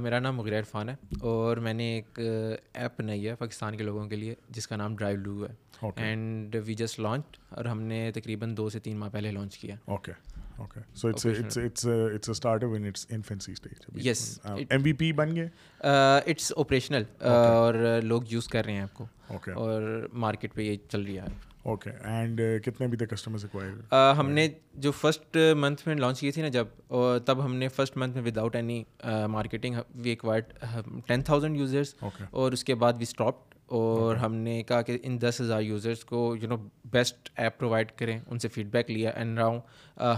میرا نام مغیر عرفان ہے اور میں نے ایک ایپ بنائی ہے پاکستان کے لوگوں کے لیے جس کا نام ڈرائیو لو ہے۔ اینڈ وی جسٹ لانچ اور ہم نے تقریباً دو سے تین ماہ پہلے لانچ کیا۔ Okay yes M V P بن گئے اٹس اوپریشنل اور لوگ یوز کر رہے ہیں آپ کو اور مارکیٹ پہ یہ چل رہی ہے اوکے اینڈ کتنے ابھی تک کسٹمرز ہم نے جو فرسٹ منتھ میں لانچ کی تھی نا جب تب ہم نے فرسٹ منتھ میں without any marketing we acquired ten thousand users اور اس کے بعد وی اسٹاپ اور ہم نے کہا کہ ان دس ہزار یوزرس کو you know best app provide کریں ان سے فیڈ بیک لیا. اینڈ راؤ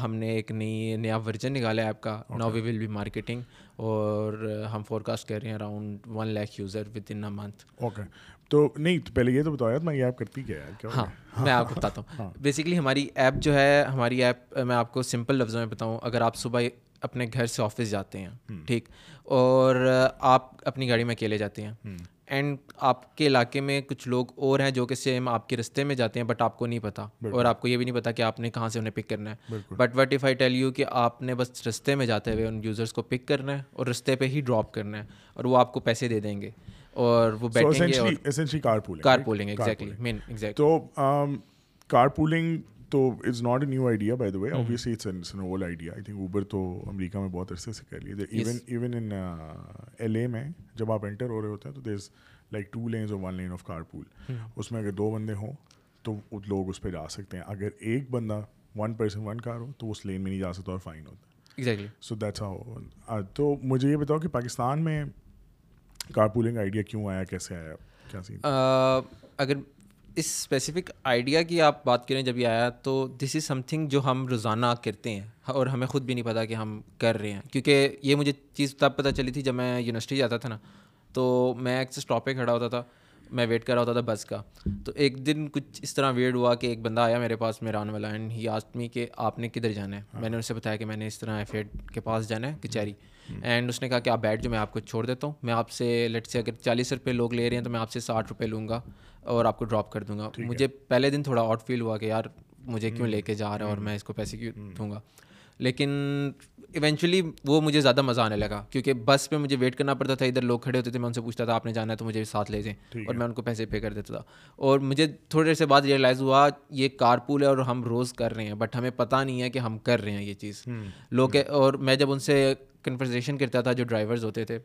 ہم نے ایک نئی نیا ورژن نکالا ایپ کا. نو وی ول بی مارکیٹنگ اور ہم فور کاسٹ کر رہے ہیں around one lakh user within a month okay تو نہیں تو پہلے یہ تو بتایا میں یہ ایپ کرتی کیا ہے ہاں میں آپ کو بتاتا ہوں۔ بیسکلی ہماری ایپ جو ہے ہماری ایپ میں آپ کو سمپل لفظوں میں بتاؤں۔ اگر آپ صبح اپنے گھر سے آفس جاتے ہیں ٹھیک؟ اور آپ اپنی گاڑی میں اکیلے جاتے ہیں۔ اینڈ آپ کے علاقے میں کچھ لوگ اور ہیں جو کہ سیم آپ کے رستے میں جاتے ہیں بٹ آپ کو نہیں پتا۔ اور آپ کو یہ بھی نہیں پتا کہ آپ نے کہاں سے انہیں پک کرنا ہے۔ But what if I tell you کہ آپ نے بس رستے میں جاتے ہوئے ان یوزرس کو پک کرنا ہے اور رستے پہ ہی ڈراپ کرنا ہے اور وہ آپ کو پیسے دے دیں گے۔ اور وہ کار پولنگ تو کار پولنگ تو is not a new idea by the way obviously it's an old idea I think Uber تو امریکہ میں بہت عرصے سے کر لیے even even in L A میں جب آپ انٹر ہو رہے ہوتے ہیں تو there is like two lanes اور one lane of car pool اس میں اگر دو بندے ہوں تو لوگ اس پہ جا سکتے ہیں. اگر ایک بندہ ون پرسن ون کار ہو تو اس لین میں نہیں جا سکتا اور فائن ہوتا. ہے سو دیٹس ہاؤ تو مجھے یہ بتاؤ کہ پاکستان میں کار پولنگ آئیڈیا کیوں آیا؟ کیسے آیا؟ کیا سین اگر اس اسپیسیفک آئیڈیا کی آپ بات کریں، جب یہ آیا تو دس از سم تھنگ جو ہم روزانہ کرتے ہیں اور ہمیں خود بھی نہیں پتا کہ ہم کر رہے ہیں۔ کیونکہ یہ مجھے چیز تب پتہ چلی تھی جب میں یونیورسٹی جاتا تھا نا۔ تو میں ایک اسٹاپ پہ کھڑا ہوتا تھا۔ میں ویٹ کر رہا ہوتا تھا بس کا۔ تو ایک دن کچھ اس طرح ویٹ ہوا کہ ایک بندہ آیا میرے پاس میرا آنے والا اینڈ ہی آسمی کہ آپ نے کدھر جانا ہے؟ میں نے اسے بتایا کہ میں نے اس طرح ایف ایڈ کے پاس جانا ہے کچہری۔ اینڈ اس نے کہا کہ آپ بیٹھ جو میں آپ کو چھوڑ دیتا ہوں۔ میں آپ سے لیٹ سے اگر چالیس روپئے لوگ لے رہے ہیں تو میں آپ سے ساٹھ روپئے لوں گا اور آپ کو ڈراپ کر دوں گا۔ مجھے پہلے دن تھوڑا آؤٹ فیل ہوا کہ یار مجھے کیوں لے کے جا رہا ہے اور میں اس کو پیسے کیوں دوں گا؟ لیکن ایونچولی وہ مجھے زیادہ مزہ آنے لگا کیونکہ بس پہ مجھے ویٹ کرنا پڑتا تھا ادھر لوگ کھڑے ہوتے تھے میں ان سے پوچھتا تھا آپ نے جانا ہے تو مجھے ساتھ لے جائیں اور میں ان کو پیسے پے کر دیتا تھا۔ اور مجھے تھوڑی دیر سے بعد ریئلائز ہوا یہ کار پول ہے اور ہم روز کر رہے ہیں بٹ ہمیں پتہ نہیں ہے کہ ہم کر رہے ہیں یہ چیز۔ لوگ اور میں جب ان سے کنورزیشن کرتا تھا جو ڈرائیورز ہوتے تھے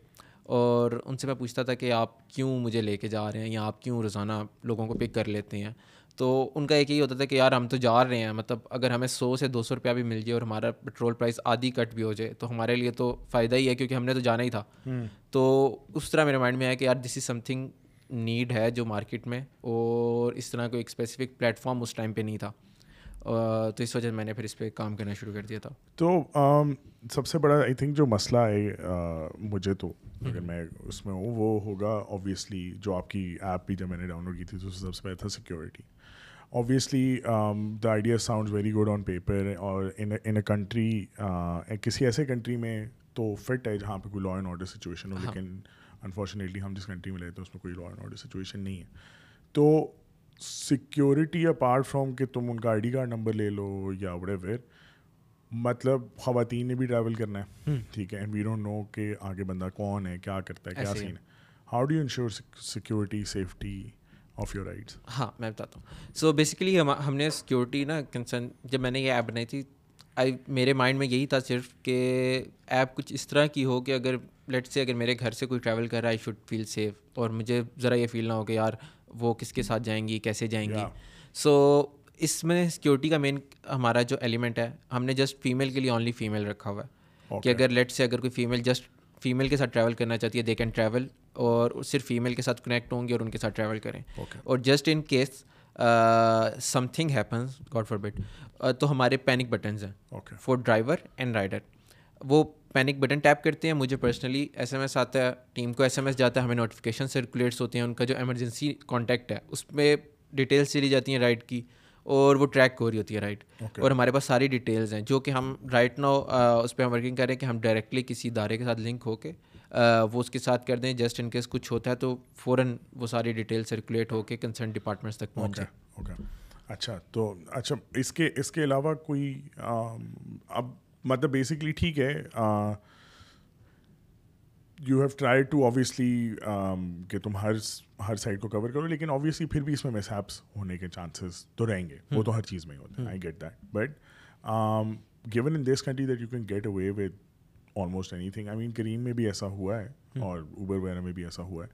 اور ان سے میں پوچھتا تھا کہ آپ کیوں مجھے لے کے جا رہے ہیں یا آپ کیوں روزانہ لوگوں کو پک کر لیتے ہیں تو ان کا ایک یہی ہوتا تھا کہ یار ہم تو جا رہے ہیں مطلب اگر ہمیں سو سے دو سو روپیہ بھی مل جائے اور ہمارا پیٹرول پرائز آدھی کٹ بھی ہو جائے تو ہمارے لیے تو فائدہ ہی ہے کیونکہ ہم نے تو جانا ہی تھا۔ تو اس طرح میرے مائنڈ میں آیا کہ یار this is some thing need ہے جو مارکیٹ میں اور اس طرح کوئی ایک اسپیسیفک پلیٹفارم اس ٹائم پہ نہیں تھا۔ تو اس وجہ سے میں نے پھر اس پہ کام کرنا شروع کر دیا تھا۔ تو سب سے بڑا آئی تھنک جو مسئلہ ہے مجھے تو اگر میں اس میں ہوں وہ ہوگا اوبیسلی جو آپ کی ایپ بھی جب میں نے ڈاؤن لوڈ کی تھی تو سب سے پہلے تھا security obviously the idea sound very good on paper اور ان اے کنٹری کسی ایسے کنٹری میں تو فٹ ہے جہاں پہ کوئی لا اینڈ آرڈر سچویشن ہو لیکن انفارچونیٹلی ہم جس کنٹری میں رہتے ہیں اس میں کوئی لا اینڈ آرڈر سچویشن نہیں ہے تو سیکورٹی اپارٹ فرام کہ تم ان کا آئی ڈی کارڈ نمبر لے لو یا وڈے ویر مطلب خواتین نے بھی ٹریول کرنا ہے ٹھیک ہے وی ڈونٹ نو کہ آگے بندہ کون ہے کیا کرتا ہے کیا سین ہے how do you ensure security safety of your rights ہاں میں بتاتا ہوں۔ سو بیسیکلی ہم نے سیکورٹی نا کنسرن جب میں نے یہ ایپ بنائی تھی آئی میرے مائنڈ میں یہی تھا صرف کہ ایپ کچھ اس طرح کی ہو کہ اگر لیٹ سے اگر میرے گھر سے کوئی ٹریول کر رہا ہے آئی شوڈ فیل سیف اور مجھے ذرا یہ فیل نہ ہو کہ یار وہ کس کے ساتھ جائیں گی کیسے جائیں گی۔ سو اس میں سیکورٹی کا مین ہمارا جو ایلیمنٹ ہے ہم نے جسٹ فیمیل کے لیے اونلی فیمیل رکھا ہوا ہے۔ کہ اگر لیٹ سے اگر کوئی فیمیل جسٹ فیمیل کے ساتھ ٹریول کرنا چاہتی ہے دے کین ٹریول اور صرف فیمیل کے ساتھ کنیکٹ ہوں گے اور ان کے ساتھ ٹریول کریں۔ اور just in case something happens god forbid تو ہمارے پینک بٹنز ہیں فور ڈرائیور اینڈ رائڈر وہ پینک بٹن ٹیپ کرتے ہیں مجھے پرسنلی ایس ایم ایس آتا ہے ٹیم کو ایس ایم ایس جاتا ہے ہمیں نوٹیفکیشن سرکولیٹس ہوتے ہیں ان کا جو ایمرجنسی کانٹیکٹ ہے اس میں ڈیٹیلس چلی جاتی ہیں رائڈ کی اور وہ ٹریک ہو رہی ہوتی ہے رائٹ اور ہمارے پاس ساری ڈیٹیلز ہیں جو کہ ہم رائٹ نو اس پہ ہم ورکنگ کر رہے ہیں کہ ہم ڈائریکٹلی کسی ادارے کے ساتھ لنک ہو کے وہ اس کے ساتھ کر دیں جسٹ ان کیس کچھ ہوتا ہے تو فوراً وہ ساری ڈیٹیل سرکولیٹ ہو کے کنسرن ڈپارٹمنٹس تک پہنچ جائے اوکے اچھا تو اچھا اس کے اس کے علاوہ کوئی اب مطلب بیسکلی ٹھیک ہے you have try to obviously کہ تم ہر ہر سائڈ کو کور کرو لیکن اوبیسلی پھر بھی اس میں مس ایپس ہونے کے چانسز تو رہیں گے۔ وہ تو ہر چیز میں ہی ہوتے ہیں۔ I get that but given in this country that you can get away with almost anything I mean Karim میں بھی ایسا ہوا ہے اور اوبر وغیرہ میں بھی ایسا ہوا ہے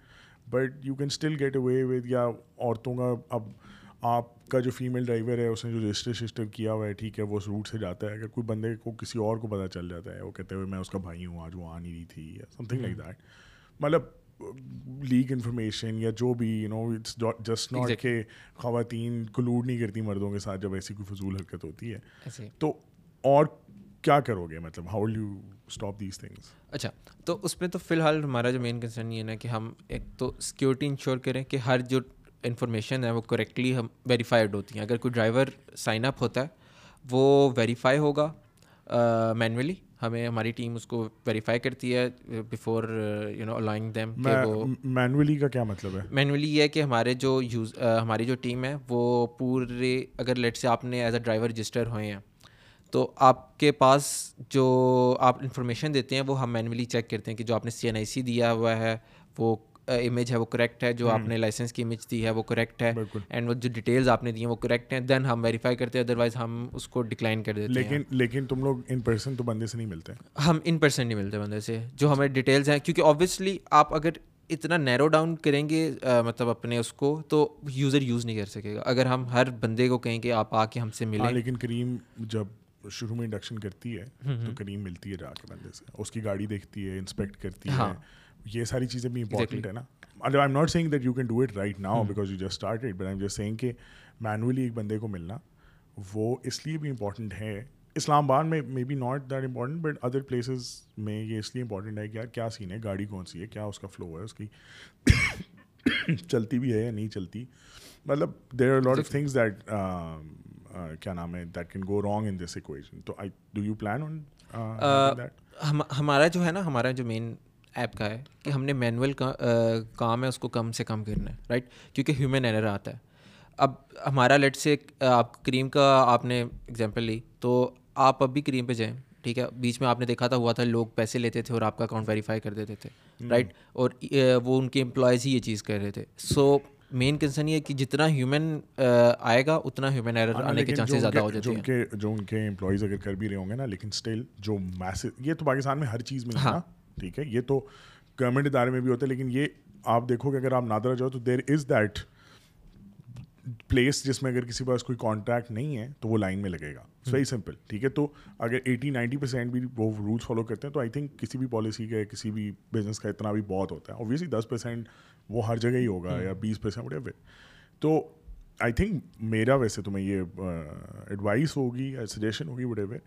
but you can still get away with یا عورتوں کا اب آپ کا جو فیمیل ڈرائیور ہے اس نے جو رجسٹر رجسٹر کیا ہوا ہے ٹھیک ہے وہ اس روٹ سے جاتا ہے اگر کوئی بندے کو کسی اور کو پتہ چل جاتا ہے وہ کہتے ہوئے میں اس کا بھائی ہوں آج وہ آ نہیں رہی تھی یا سم تھنگ لائک دیٹ مطلب لیگ انفارمیشن یا جو بھی you know it's just not کہ خواتین کلوڈ نہیں کرتی مردوں کے ساتھ جب ایسی کوئی فضول حرکت ہوتی ہے. تو اور کیا کرو گے؟ مطلب how you stop these things اچھا تو اس میں تو فی الحال ہمارا جو مین کنسرن یہ ہے نا کہ ہم ایک تو سیکورٹی انشور کریں کہ ہر جو انفارمیشن ہے وہ کریکٹلی ہم ویریفائڈ ہوتی ہیں۔ اگر کوئی ڈرائیور سائن اپ ہوتا ہے وہ ویریفائی ہوگا مینولی ہمیں ہماری ٹیم اس کو ویریفائی کرتی ہے before you know aligning them manually کا کیا مطلب ہے؟ مینولی یہ ہے کہ ہمارے جو یوز ہماری جو ٹیم ہے وہ پورے اگر لیٹ سے آپ نے ایز اے ڈرائیور رجسٹر ہوئے ہیں تو آپ کے پاس جو آپ انفارمیشن دیتے ہیں وہ ہم مینولی چیک کرتے ہیں کہ جو آپ نے سی این آئی سی دیا ہوا ہے وہ امیج ہے وہ کریکٹ ہے جو آپ نے لائسنس کی امیج دی ہے وہ کریکٹ ہے۔ اینڈ وہ جو ڈیٹیلز آپ نے دی ہیں وہ کریکٹ ہیں۔ دین ہم ویریفائی کرتے ہیں ادروائز ہم اس کو ڈکلائن کر دیتے لیکن لیکن تم لوگ ان پرسن تو بندے سے نہیں ملتے۔ ہم ان پرسن نہیں ملتے بندے سے۔ جو ہمیں ڈیٹیلز ہیں کیونکہ آبویسلی آپ اگر اتنا نیرو ڈاؤن کریں گے مطلب اپنے اس کو تو یوزر یوز نہیں کر سکے گا۔ اگر ہم ہر بندے کو کہیں کہ آپ آ کے ہم سے ملیں۔ لیکن کریم جب شروع میں انڈکشن کرتی ہے تو کریم ملتی ہے جا کے بندے سے۔ اس کی گاڑی دیکھتی ہے انسپیکٹ کرتی ہے۔ یہ ساری چیزیں بھی امپورٹنٹ ہے نا۔ I am not saying that you can do it right now because you just start it but I just saying کہ مینولی ایک بندے کو ملنا وہ اس لیے بھی امپورٹنٹ ہے۔ اسلام آباد میں maybe not that important but other places میں یہ اس لیے امپورٹنٹ ہے کہ یار کیا سین ہے گاڑی کون سی ہے کیا اس کا فلو ہے اس کی چلتی بھی ہے یا نہیں چلتی۔ مطلب there are lot of things that کیا نام ہے that can go wrong in this equation تو I do you plan on ہمارا جو ہے نا ہمارا جو مین ایپ کا ہے کہ ہم نے مینول کا کام ہے اس کو کم سے کم کرنا ہے رائٹ کیونکہ ہیومن ایرر آتا ہے۔ اب ہمارا لیٹ سے آپ کریم کا آپ نے اگزامپل لی تو آپ اب بھی کریم پہ جائیں ٹھیک ہے؟ بیچ میں آپ نے دیکھا تھا ہوا تھا لوگ پیسے لیتے تھے اور آپ کا اکاؤنٹ ویریفائی کر دیتے تھے رائٹ اور وہ ان کے امپلائیز ہی یہ چیز کر رہے تھے۔ سو مین کنسرن یہ ہے کہ جتنا ہیومن آئے گا اتنا ہیومن ایرر آنے کے چانسز زیادہ ہو جاتے ہیں۔ جو ان کے امپلائیز اگر کر بھی رہے ہوں گے نا لیکن اسٹل جو میسج یہ تو پاکستان میں ہر چیز میں ہاں۔ ٹھیک ہے؟ یہ تو گورنمنٹ ادارے میں بھی ہوتے ہیں لیکن یہ آپ دیکھو کہ اگر آپ نادرا جاؤ تو دیر از دیٹ پلیس جس میں اگر کسی پاس کوئی کانٹریکٹ نہیں ہے تو وہ لائن میں لگے گا۔ ویری سمپل ٹھیک ہے؟ تو اگر ایٹی نائنٹی پرسینٹ بھی وہ رولس فالو کرتے ہیں تو آئی تھنک کسی بھی پالیسی کا کسی بھی بزنس کا اتنا بھی بہت ہوتا ہے۔ اوبیسلی دس پرسینٹ وہ ہر جگہ ہی ہوگا یا بیس پرسینٹ وٹ تو آئی تھنک میرا ویسے تو میں یہ ایڈوائس ہوگی یا سجیشن ہوگی وٹ ایور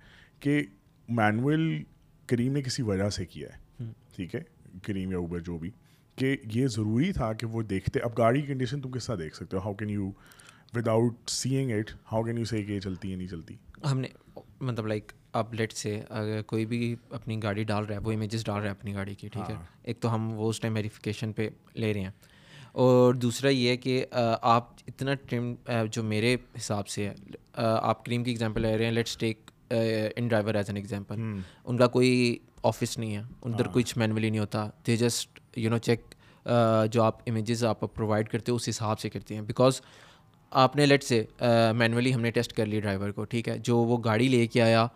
کہ مینول کریم نے کسی وجہ سے کیا ہے. ٹھیک ہے؟ کریم یا اوبر جو بھی کہ یہ ضروری تھا کہ وہ دیکھتے اب گاڑی کی کنڈیشن تم کس طرح دیکھ سکتے ہو؟ How can you without saying it how can you say کہ یہ چلتی ہے نہیں چلتی؟ ہم نے مطلب لائک اب لیٹ سے اگر کوئی بھی اپنی گاڑی ڈال رہا ہے وہ امیجز ڈال رہا ہے اپنی گاڑی کی ٹھیک ہے؟ ایک تو ہم وہ اس ٹائم ویریفیکیشن پہ لے رہے ہیں۔ اور دوسرا یہ ہے کہ آپ اتنا ٹریم جو میرے حساب سے ہے آپ کریم کی ایگزامپل لے رہے ہیں۔ Let's take an driver as an example ان کا کوئی آفس نہیں ہے۔ ادھر کچھ مینولی نہیں ہوتا۔ They just you know check جو آپ امیجز آپ پرووائڈ کرتے ہو اس حساب سے کرتے ہیں۔ بیکاز آپ نے لیٹ سے مینولی ہم نے ٹیسٹ کر لی ڈرائیور کو ٹھیک ہے؟ جو وہ گاڑی لے کے آیا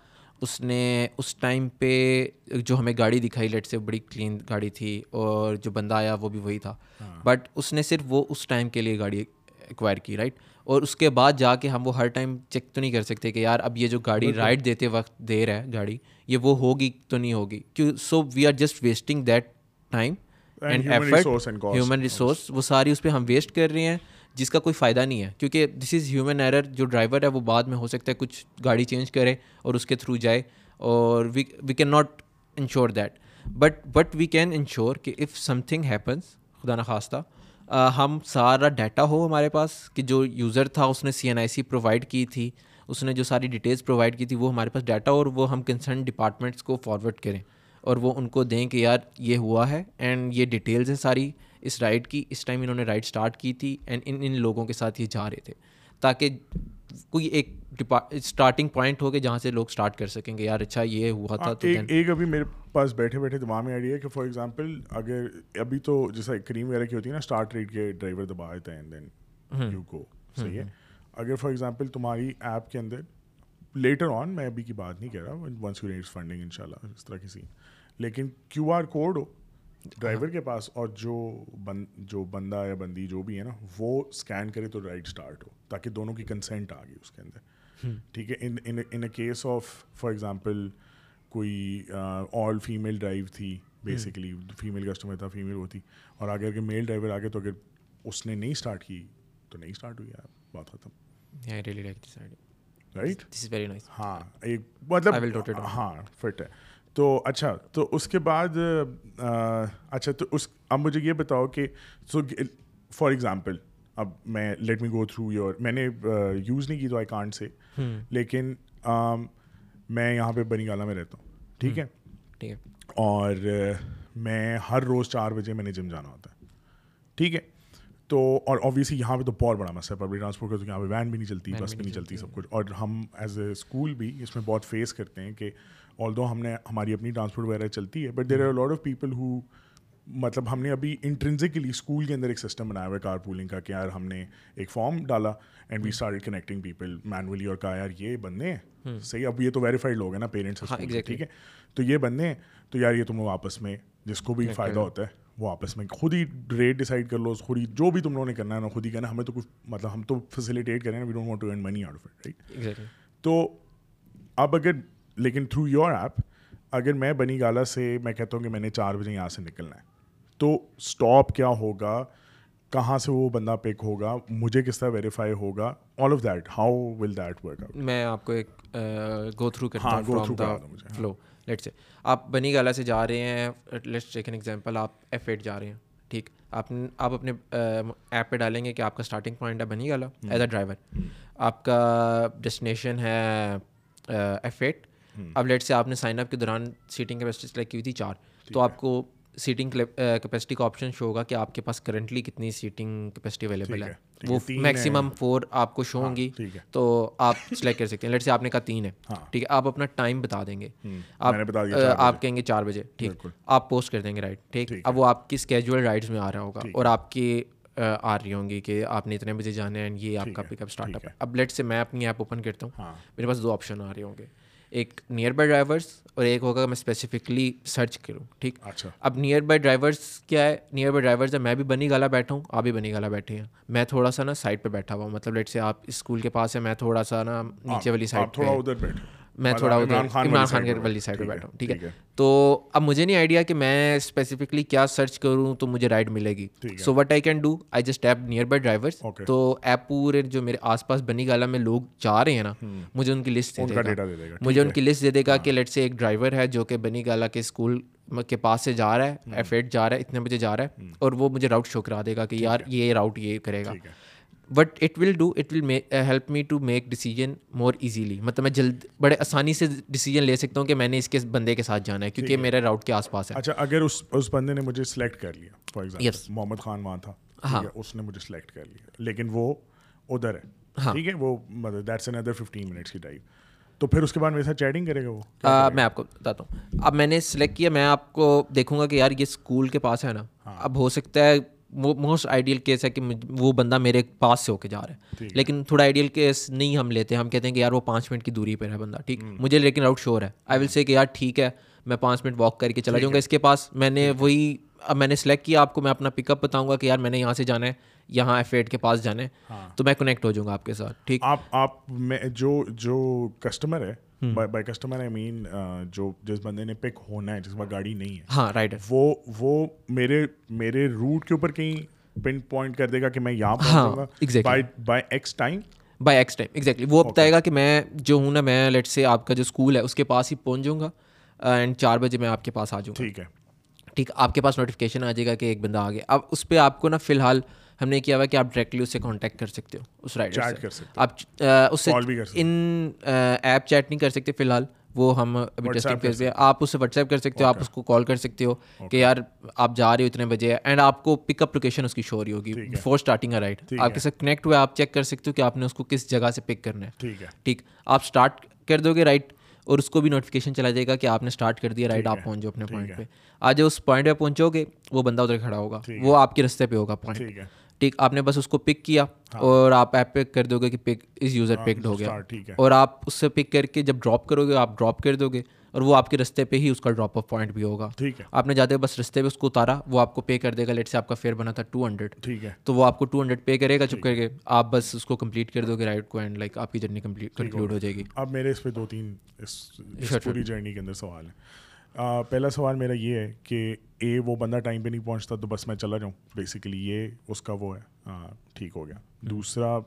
اس نے اس ٹائم پہ جو ہمیں گاڑی دکھائی لیٹ سے بڑی کلین گاڑی تھی اور جو بندہ آیا وہ بھی وہی تھا۔ بٹ ہاں۔ اس نے صرف وہ اس ٹائم کے لیے گاڑی ایکوائر کی رائٹ اور اس کے بعد جا کے ہم وہ ہر ٹائم چیک تو نہیں کر سکتے کہ یار اب یہ جو گاڑی رائڈ دیتے وقت دے رہا ہے گاڑی یہ وہ ہوگی تو نہیں ہوگی۔ کیوں؟ So we are just wasting that time and effort human resource وہ ساری اس پہ ہم ویسٹ کر رہے ہیں۔ جس کا کوئی فائدہ نہیں ہے، کیونکہ دس از ہیومن ایرر جو ڈرائیور ہے وہ بعد میں ہو سکتا ہے کچھ گاڑی چینج کرے اور اس کے تھرو جائے، اور we we can not ensure that but but we can ensure کہ اف سم تھنگ ہیپنس خدا نخواستہ ہم سارا ڈیٹا ہو ہمارے پاس، کہ جو یوزر تھا اس نے سی این آئی سی پرووائڈ کی تھی، اس نے جو ساری ڈیٹیلس پرووائڈ کی تھی، وہ ہمارے پاس ڈیٹا اور وہ ہم کنسرن ڈپارٹمنٹس کو فارورڈ کریں، اور وہ ان کو دیں کہ یار یہ ہوا ہے اینڈ یہ ڈیٹیلز ہیں ساری اس رائڈ کی اس ٹائم انہوں نے رائڈ اسٹارٹ کی تھی اینڈ ان ان لوگوں کے ساتھ یہ جا رہے تھے۔ تاکہ کوئی ایک اسٹارٹنگ پوائنٹ ہو کہ جہاں سے لوگ اسٹارٹ کر سکیں گے یار اچھا یہ ہوا تھا تو ایک ابھی میرے پاس بیٹھے بیٹھے دماغ میں آئیڈیا ہے کہ فار ایگزامپل اگر ابھی تو جیسا کریم وغیرہ کی ہوتی ہے نا اسٹارٹ ریٹ کے ڈرائیور دبا دیتے ہیں دین یو کو صحیح ہے؟ اگر فار ایگزامپل تمہاری ایپ کے اندر لیٹر آن میں ابھی کی بات نہیں کہہ رہا ونس یو ریٹس فنڈنگ ان شاء اللہ اس طرح کسی لیکن کیو آر کوڈ ہو ڈرائیور کے پاس اور جو بند جو بندہ یا بندی جو بھی ہے نا وہ اسکین کرے تو رائڈ اسٹارٹ ہو تاکہ دونوں کی کنسینٹ آ گئی اس کے اندر۔ ٹھیک ہے in a case of for example کوئی آل فیمیل ڈرائیو تھی بیسکلی فیمیل کسٹمر تھا فیمیل وہ تھی۔ اور آگے اگر میل ڈرائیور آگے تو اگر اس نے نہیں اسٹارٹ کی تو نہیں اسٹارٹ ہوئی بات ختم۔ رائٹ ہاں ایک مطلب ہاں فٹ ہے۔ تو اچھا تو اس کے بعد اچھا تو اس اب مجھے یہ بتاؤ کہ سو فار ایگزامپل اب میں let me go through your میں نے یوز نہیں کی تو آئی کانٹ سے لیکن میں یہاں پہ بنی گالا میں رہتا ہوں ٹھیک ہے؟ ٹھیک ہے۔ اور میں ہر روز چار بجے میں نے جم جانا ہوتا ہے ٹھیک ہے؟ تو اور اوبیسلی یہاں پہ تو بہت بڑا مسئلہ ہے پبلک ٹرانسپورٹ کا تو یہاں پہ وین بھی نہیں چلتی بس بھی نہیں چلتی سب کچھ۔ اور ہم ایز اے اسکول بھی اس میں بہت فیس کرتے ہیں کہ آل دو ہم نے ہماری اپنی ٹرانسپورٹ وغیرہ چلتی ہے but there are lot of people who مطلب ہم نے ابھی انٹرنزکلی اسکول کے اندر ایک سسٹم بنایا ہوا ہے کار پولنگ کا کہ یار ہم نے ایک فارم ڈالا and we start connecting people manually اور کہا یار یہ بندے ہیں۔ صحیح اب یہ تو ویریفائڈ لوگ ہیں نا پیرنٹس ٹھیک ہے؟ تو یہ بندے ہیں تو یار یہ تم آپس میں جس کو بھی فائدہ ہوتا ہے وہ آپس میں خود ہی ریٹ ڈیسائڈ کر لو خود ہی جو بھی تم لوگوں نے کرنا ہے نا خود ہی کہنا ہمیں تو کچھ مطلب ہم تو فیسلیٹیٹ کریں we don't want to earn money out of it right تو اب اگر لیکن تھرو یور ایپ اگر میں بنی گالا سے میں کہتا ہوں کہ میں نے چار بجے یہاں سے نکلنا ہے تو اسٹاپ کیا ہوگا؟ کہاں سے وہ بندہ پک ہوگا؟ مجھے کس طرح ویریفائی ہوگا؟ All of that how will that work out میں آپ کو ایک گو تھرو کرتا ہوں فلو لیٹ سے آپ بنی گالا سے جا رہے ہیں لیٹس ٹیک این ایگزامپل آپ ایف ایٹ جا رہے ہیں ٹھیک۔ آپ آپ اپنے ایپ پہ ڈالیں گے کہ آپ کا اسٹارٹنگ پوائنٹ ہے بنی گالا ایز اے ڈرائیور آپ کا ڈیسٹینیشن ہے ایف ایٹ اب لیٹ سے آپ نے سائن اپ کے دوران سیٹنگ کیپیسٹی سلیکٹ کی ہوئی تھی چار تو آپ کو سیٹنگ کیپیسٹی کا آپشن شو ہوگا کہ آپ کے پاس کرنٹلی کتنی سیٹنگ کیپیسٹی اویلیبل ہے۔ وہ میکسیمم فور آپ کو شو ہوں گی تو آپ سلیکٹ کر سکتے ہیں۔ لیٹ سے آپ نے کہا تین ہے۔ ٹھیک ہے آپ اپنا ٹائم بتا دیں گے۔ آپ آپ کہیں گے چار بجے۔ ٹھیک آپ پوسٹ کر دیں گے رائڈ ٹھیک؟ اب وہ آپ کی اسکیجول رائڈس میں آ رہا ہوگا اور آپ کی آ رہی ہوں گی کہ آپ نے اتنے بجے جانے ہیں یہ آپ کا پک اپ اسٹارٹ اپ ہے۔ اب لیٹ سے میں اپنی ایپ اوپن کرتا ہوں۔ میرے پاس دو آپشن آ رہے ہوں گے۔ ایک نیئر بائی ڈرائیورس اور ایک ہوگا میں اسپیسیفکلی سرچ کروں ٹھیک؟ اچھا۔ اب نیئر بائی ڈرائیورس کیا ہے؟ نیئر بائی ڈرائیورس ہے میں بھی بنی گالا بیٹھا ہوں آپ بھی بنی گالا بیٹھے ہیں۔ میں تھوڑا سا نا سائڈ پہ بیٹھا ہوا ہوں مطلب لیٹ سے آپ اسکول کے پاس ہے میں تھوڑا سا نا نیچے والی سائڈ پہ میں تھوڑا ادھر عمران خان کے والی سائڈ پہ بیٹھا ہوں ٹھیک ہے؟ تو اب مجھے نہیں آئیڈیا کہ میں اسپیسیفکلی کیا سرچ کروں تو مجھے رائڈ ملے گی۔ So what I can do I just app nearby driver تو ایپ پورے جو میرے آس پاس بنی گالا میں لوگ جا رہے ہیں نا مجھے ان کی لسٹ دے دے گا مجھے ان کی لسٹ دے دے گا کہ لیٹ سے ایک ڈرائیور ہے جو کہ بنی گالا کے اسکول کے پاس سے جا رہا ہے ایف ایٹ جا رہا ہے اتنے بجے جا رہا ہے اور وہ مجھے راؤٹ شو کرا دے گا کہ یار یہ راؤٹ یہ کرے گا۔ What it will do it will help me to make decision more easily مطلب میں جلد بڑے آسانی سے ڈیسیجن لے سکتا ہوں کہ میں نے اس کے بندے کے ساتھ جانا ہے کیونکہ میرے راؤٹ کے آس پاس ہے۔ اچھا اگر اس اس بندے نے مجھے سلیکٹ کر لیا فار ایگزامپل محمد خان وہاں تھا ہاں۔ اس نے مجھے سلیکٹ کر لیا لیکن وہ ادھر ہے ٹھیک ہے وہ مطلب that's another fifteen minutes کی ڈرائیو تو پھر اس کے بعد میرے ساتھ چیٹنگ کرے گا وہ؟ میں آپ کو بتاتا ہوں۔ اب میں نے سلیکٹ کیا میں آپ کو دیکھوں گا کہ یار یہ اسکول کے پاس ہے نا۔ اب ہو سکتا ہے وہ موسٹ آئیڈیل کیس ہے کہ وہ بندہ میرے پاس سے ہو کے جا رہا ہے۔ لیکن تھوڑا آئیڈیل کیس نہیں ہم لیتے ہم کہتے ہیں کہ یار وہ پانچ منٹ کی دوری پہ ہے بندہ ٹھیک۔ مجھے لیکن آؤٹ شور ہے۔ آئی ول سے کہ یار ٹھیک ہے میں پانچ منٹ واک کر کے چلا جاؤں گا اس کے پاس۔ میں نے وہی اب میں نے سلیکٹ کیا آپ کو میں اپنا پک اپ بتاؤں گا کہ یار میں نے یہاں سے جانا ہے یہاں ایف ایٹ کے پاس جانا ہے۔ ہاں۔ تو میں کنیکٹ ہو جاؤں گا آپ کے ساتھ ٹھیک۔ آپ آپ میں جو جو کسٹمر ہے بائی کسٹمر آئی مین جو جس بندے نے پک ہونا ہے جس میں گاڑی نہیں ہے ہاں رائٹ وہ وہ میرے میرے روٹ کے اوپر کہیں پن پوائنٹ کر دے گا کہ میں یہاں پہنچوں گا۔ By X time by X time exactly وہ بتائے گا کہ میں جو ہوں نا میں لیٹ سے آپ کا جو اسکول ہے اس کے پاس ہی پہنچ جاؤں گا اینڈ چار بجے میں آپ کے پاس آ جاؤں گا۔ ٹھیک ہے۔ ٹھیک آپ کے پاس نوٹیفکیشن آ جائے گا کہ ایک بندہ آ گیا۔ اب اس پہ آپ کو نا فی الحال ہم نے کیا ہوا کہ آپ ڈائریکٹلی اس سے کانٹیکٹ کر سکتے ہو اس رائڈر سے۔ آپ اس سے ان ایپ چیٹ نہیں کر سکتے فی الحال وہ ہم ابھی ٹیسٹنگ فیز پہ آپ اس سے واٹس ایپ کر سکتے ہو آپ اس کو کال کر سکتے ہو کہ یار آپ جا رہے ہو اتنے بجے اینڈ آپ کو پک اپ لوکیشن اس کی شو ہو رہی ہوگی بفور اسٹارٹنگ رائڈ آپ کے ساتھ کنیکٹ ہوا آپ چیک کر سکتے ہو کہ آپ نے اس کو کس جگہ سے پک کرنا ہے۔ ٹھیک آپ اسٹارٹ کر دو گے رائٹ اور اس کو بھی نوٹیفکیشن چلا جائے گا کہ آپ نے اسٹارٹ کر دیا رائڈ آپ پہنچ جاؤ اپنے پوائنٹ پہ۔ آج اس پوائنٹ پہ پہنچو گے وہ بندہ ادھر کھڑا ہوگا۔ وہ آپ کے رستے پہ ہوگا پوائنٹ ٹھیک آپ نے بس اس کو پک کیا ہاں۔ اور آپ ایپ پہ کر دو گے کہ پک از یوزر پکڈ ہو گیا۔ اور آپ اس سے پک کر کے جب ڈراپ کرو گے آپ ڈراپ کر دو گے اور وہ آپ کے رستے پہ ہی اس کا ڈراپ آف پوائنٹ بھی ہوگا۔ ٹھیک ہے۔ آپ نے جاتے بس رستے پہ اس کو اتارا وہ آپ کو پے کر دے گا۔ لیٹ سے آپ کا فیئر بنا تھا ٹو ہنڈریڈ ٹھیک ہے۔ تو وہ آپ کو ٹو ہنڈریڈ پے کرے گا چپ کر کے۔ آپ بس اس کو کمپلیٹ کر دو گے رائڈ کو اینڈ لائک آپ کی جرنی کمپلیٹ کنکلوڈ ہو جائے گی۔ اب میرے اس پہ دو تین پوری جرنی کے اندر سوال پہلا سوال میرا یہ ہے کہ اے وہ بندہ ٹائم پہ نہیں پہنچتا تو بس میں چلا جاؤں۔ بیسیکلی یہ اس کا وہ ہے۔ ٹھیک ہو گیا۔ دوسرا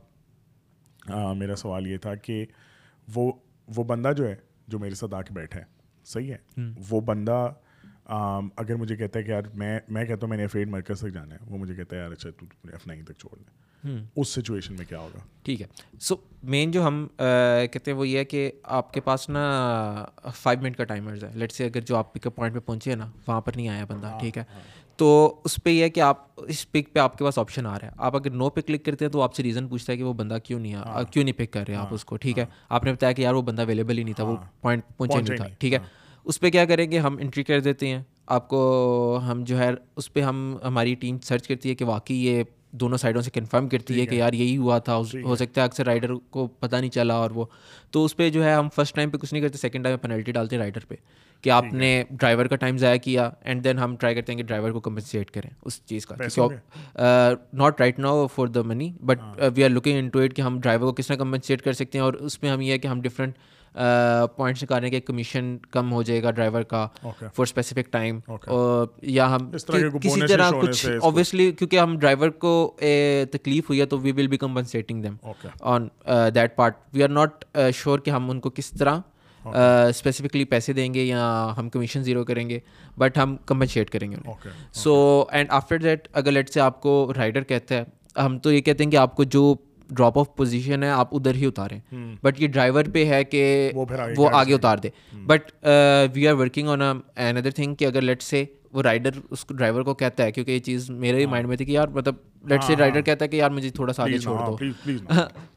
میرا سوال یہ تھا کہ وہ وہ بندہ جو ہے جو میرے ساتھ آ کے بیٹھا ہے صحیح ہے؟ وہ بندہ اگر مجھے کہتا ہے کہ یار میں میں کہتا ہوں میں نے ایف ایٹ مرکز تک جانا ہے وہ مجھے کہتا ہے یار اچھا تو ایف نائن تک چھوڑ دیں اس سچویشن میں کیا ہوگا؟ ٹھیک ہے۔ سو مین جو ہم کہتے ہیں وہ یہ ہے کہ آپ کے پاس نا فائیو منٹ کا ٹائمرز ہے۔ لیٹ سے اگر جو آپ پک اپ پوائنٹ پہ پہنچے ہیں نا وہاں پر نہیں آیا بندہ ہاں، ٹھیک ہے۔ ہاں۔ تو اس پہ یہ ہے کہ آپ اس پک پہ آپ کے پاس آپشن آ رہا ہے۔ آپ اگر نو پہ کلک کرتے ہیں تو آپ سے ریزن پوچھتا ہے کہ وہ بندہ کیوں نہیں آ کیوں نہیں پک کر رہے آپ اس کو ٹھیک ہے۔ آپ نے بتایا کہ یار وہ بندہ اویلیبل ہی نہیں تھا وہ پوائنٹ پہنچا نہیں تھا ٹھیک ہے۔ اس پہ کیا کریں گے ہم انٹری کر دیتے ہیں۔ آپ کو ہم جو ہے اس پہ ہم ہماری ٹیم سرچ کرتی ہے کہ واقعی یہ دونوں سائڈوں سے کنفرم کرتی ہے کہ یار یہی ہوا تھا ہو سکتا ہے اکثر رائڈر کو پتہ نہیں چلا اور وہ۔ تو اس پہ جو ہے ہم فرسٹ ٹائم پہ کچھ نہیں کرتے سیکنڈ ٹائم پینلٹی ڈالتے ہیں رائڈر پہ کہ آپ نے ڈرائیور کا ٹائم ضائع کیا اینڈ دین ہم ٹرائی کرتے ہیں کہ ڈرائیور کو کمپنسیٹ کریں اس چیز کا۔ Not right now for the money but we are looking into it کہ ہم ڈرائیور کو کس طرح کمپنسیٹ کر سکتے ہیں اور اس میں ہم یہ ہے کہ ہم ڈفرنٹ پوائنٹس نکالنے کے کمیشن کم ہو جائے گا ڈرائیور کا فور اسپیسیفک ٹائم یا ہم کسی طرح کچھ اوبیسلی کیونکہ ہم ڈرائیور کو تکلیف ہوئی ہے تو we will be compensating them on that part we are not sure کہ ہم ان کو کس طرح اسپیسیفکلی پیسے دیں گے یا ہم کمیشن زیرو کریں گے بٹ ہم کمپنسیٹ کریں گے سو اینڈ آفٹر دیٹ اگر لیٹ سے آپ کو رائڈر کہتا ہے ہم تو یہ کہتے ہیں کہ آپ کو جو ڈراپ آف پوزیشن ہے آپ ادھر ہی اتاریں۔ بٹ یہ ڈرائیور پہ ہے کہ وہ آگے اتار دے۔ But we are working on another thing کہ اگر لیٹ سے وہ رائڈر اس ڈرائیور کو کہتا ہے کیونکہ یہ چیز میرے ہی مائنڈ میں تھی کہ یار مطلب لیٹ سے رائڈر کہتا ہے کہ یار مجھے تھوڑا سا آگے چھوڑ دو۔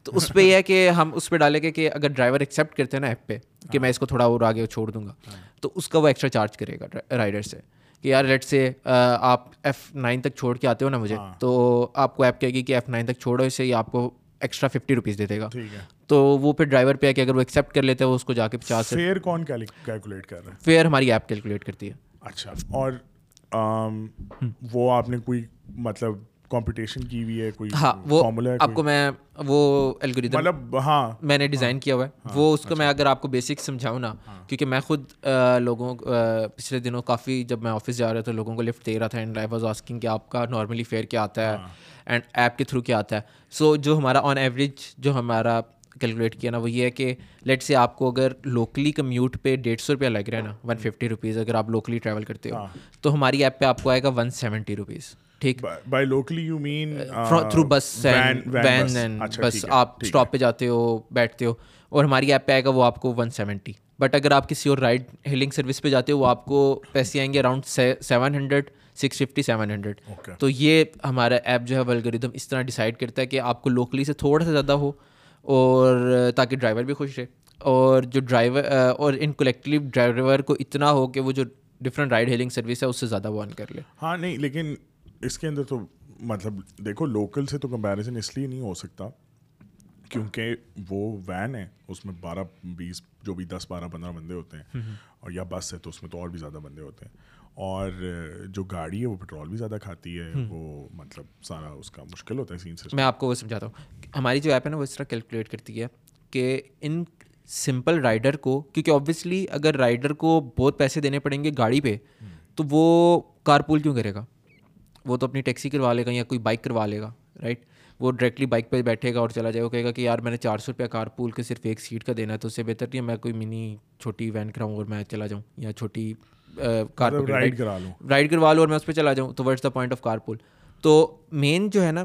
تو اس پہ یہ ہے کہ ہم اس پہ ڈالیں گے کہ اگر ڈرائیور ایکسیپٹ کرتے ہیں نا ایپ پہ کہ میں اس کو تھوڑا اور آگے چھوڑ دوں گا تو اس کا وہ ایکسٹرا چارج کرے گا رائڈر سے۔ کہ یار لیٹ سے آپ ایف نائن تک چھوڑ کے آتے ہو نا مجھے تو آپ کو ایپ کہے گی کہ ایف نائن تک چھوڑو اس سے ہی آپ کو ایکسٹرا ففٹی روپیز دے دے گا۔ تو وہ پھر ڈرائیور پہ کہ اگر وہ ایکسیپٹ کر لیتے ہیں اس کو جا کے پچاس فیئر کون کیلکولیٹ کر رہا ہے؟ فیئر ہماری ایپ کیلکولیٹ کرتی ہے۔ اچھا اور وہ آپ نے کوئی مطلب کمپٹیشن کی ہوئی ہے کوئی ہاں وہ آپ کو میں وہ الگوریدم مطلب ہاں۔ میں نے ڈیزائن کیا ہوا ہے۔ ہاں، وہ اس کو میں اگر آپ کو بیسک سمجھاؤں نا ہاں۔ کیونکہ میں خود لوگوں پچھلے دنوں کافی جب میں آفس جا رہا تھا لوگوں کو لفٹ دے رہا تھا اینڈ آئی واز آسکنگ کہ آپ کا نارملی فیئر کیا آتا ہے اینڈ ایپ کے تھرو کیا آتا ہے۔ سو جو ہمارا آن ایوریج جو ہمارا کیلکولیٹ کیا نا وہ یہ ہے کہ لیٹ سے آپ کو اگر لوکلی کمیوٹ پہ ڈیڑھ سو روپیہ لگ رہا ہے نا ون ففٹی روپیز اگر آپ لوکلی ٹریول کرتے ہو تو ہماری ایپ پہ آپ کو آئے گا ون سیونٹی روپیز ٹھیک۔ By locally you mean through bus when bus آپ اسٹاپ پہ جاتے ہو بیٹھتے ہو اور ہماری ایپ پہ آئے گا وہ آپ کو ون سیونٹی بٹ اگر آپ کسی اور رائڈ ہیلنگ سروس پہ جاتے ہو وہ آپ کو پیسے آئیں گے around seven hundred six fifty seven hundred تو یہ ہمارا ایپ جو ہے ولگریدم اس طرح ڈیسائڈ کرتا ہے کہ آپ کو لوکلی سے تھوڑا سا زیادہ ہو اور تاکہ ڈرائیور بھی خوش رہے اور جو ڈرائیور اور ان ڈرائیور کو اتنا ہو کہ وہ جو ڈفرینٹ رائڈ ہیلنگ سروس ہے اس سے زیادہ وہ کر لے ہاں نہیں لیکن اس کے اندر تو مطلب دیکھو لوکل سے تو کمپیریزن اس لیے نہیں ہو سکتا کیونکہ وہ وین ہے اس میں بارہ بیس جو بھی دس بارہ پندرہ بندے ہوتے ہیں اور یا بس ہے تو اس میں تو اور بھی زیادہ بندے ہوتے ہیں۔ اور جو گاڑی ہے وہ پٹرول بھی زیادہ کھاتی ہے وہ مطلب سارا اس کا مشکل ہوتا ہے سین سے میں آپ کو وہ سمجھاتا ہوں۔ ہماری جو ایپ ہے نا وہ اس طرح کیلکولیٹ کرتی ہے کہ ان سمپل رائڈر کو کیونکہ آبویسلی اگر رائڈر کو بہت پیسے دینے پڑیں گے گاڑی پہ تو وہ کار پول کیوں کرے گا؟ وہ تو اپنی ٹیکسی کروا لے گا یا کوئی بائک کروا لے گا رائٹ وہ ڈائریکٹلی بائک پہ بیٹھے گا اور چلا جائے گا کہے گا کہ یار میں نے چار سو روپیہ کار پول کے صرف ایک سیٹ کا دینا ہے تو اس سے بہتر نہیں ہے میں کوئی منی چھوٹی وین کراؤں اور میں چلا جاؤں یا چھوٹی کار رائڈ کروا لوں۔ رائڈ کروا لوں اور میں اس پہ چلا جاؤں تو what's the point of car pool تو مین جو ہے نا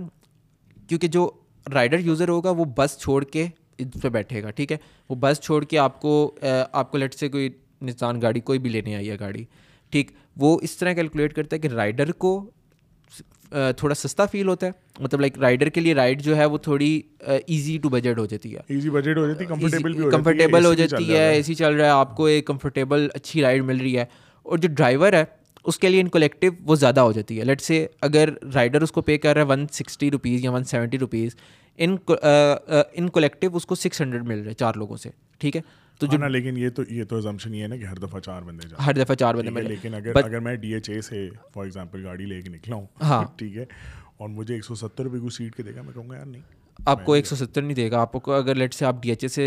کیونکہ جو رائڈر یوزر ہوگا وہ بس چھوڑ کے اس پہ بیٹھے گا ٹھیک ہے؟ وہ بس چھوڑ کے آپ کو آپ کو لٹ سے کوئی نسان گاڑی کوئی بھی لینے آئی ہے گاڑی ٹھیک؟ وہ اس طرح کیلکولیٹ کرتا ہے کہ رائڈر کو تھوڑا سستا فیل ہوتا ہے۔ مطلب لائک رائڈر کے لیے رائڈ جو ہے وہ تھوڑی ایزی ٹو بجٹ ہو جاتی ہے۔ ایزی بجٹ ہو جاتی ہے کمفرٹیبل ہو جاتی ہے اے سی چل رہا ہے آپ کو ایک کمفرٹیبل اچھی رائڈ مل رہی ہے۔ اور جو ڈرائیور ہے اس کے لیے ان کولیکٹیو وہ زیادہ ہو جاتی ہے۔ لیٹ سے اگر رائڈر اس کو پے کر رہا ہے ون سکسٹی روپیز یا one seventy rupees in in collective اس کو سکس ہنڈریڈ مل رہے ہیں چار لوگوں سے۔ ٹھیک ہے؟ تو جو لیکن یہ تو یہ تو ازمپشن یہ ہے نا کہ ہر دفعہ چار بندے جائیں۔ ہر دفعہ چار بندے میں لیکن اگر اگر میں ڈی ایچ اے سے فار ایگزامپل گاڑی لے کے نکلا ہوں ہاں۔ ٹھیک ہے اور مجھے ایک سو ستر روپئے کو سیٹ کے دے گا میں کہوں گا یار نہیں۔ آپ کو ایک سو ستر نہیں دے گا۔ آپ کو اگر لیٹ سے آپ ڈی ایچ اے سے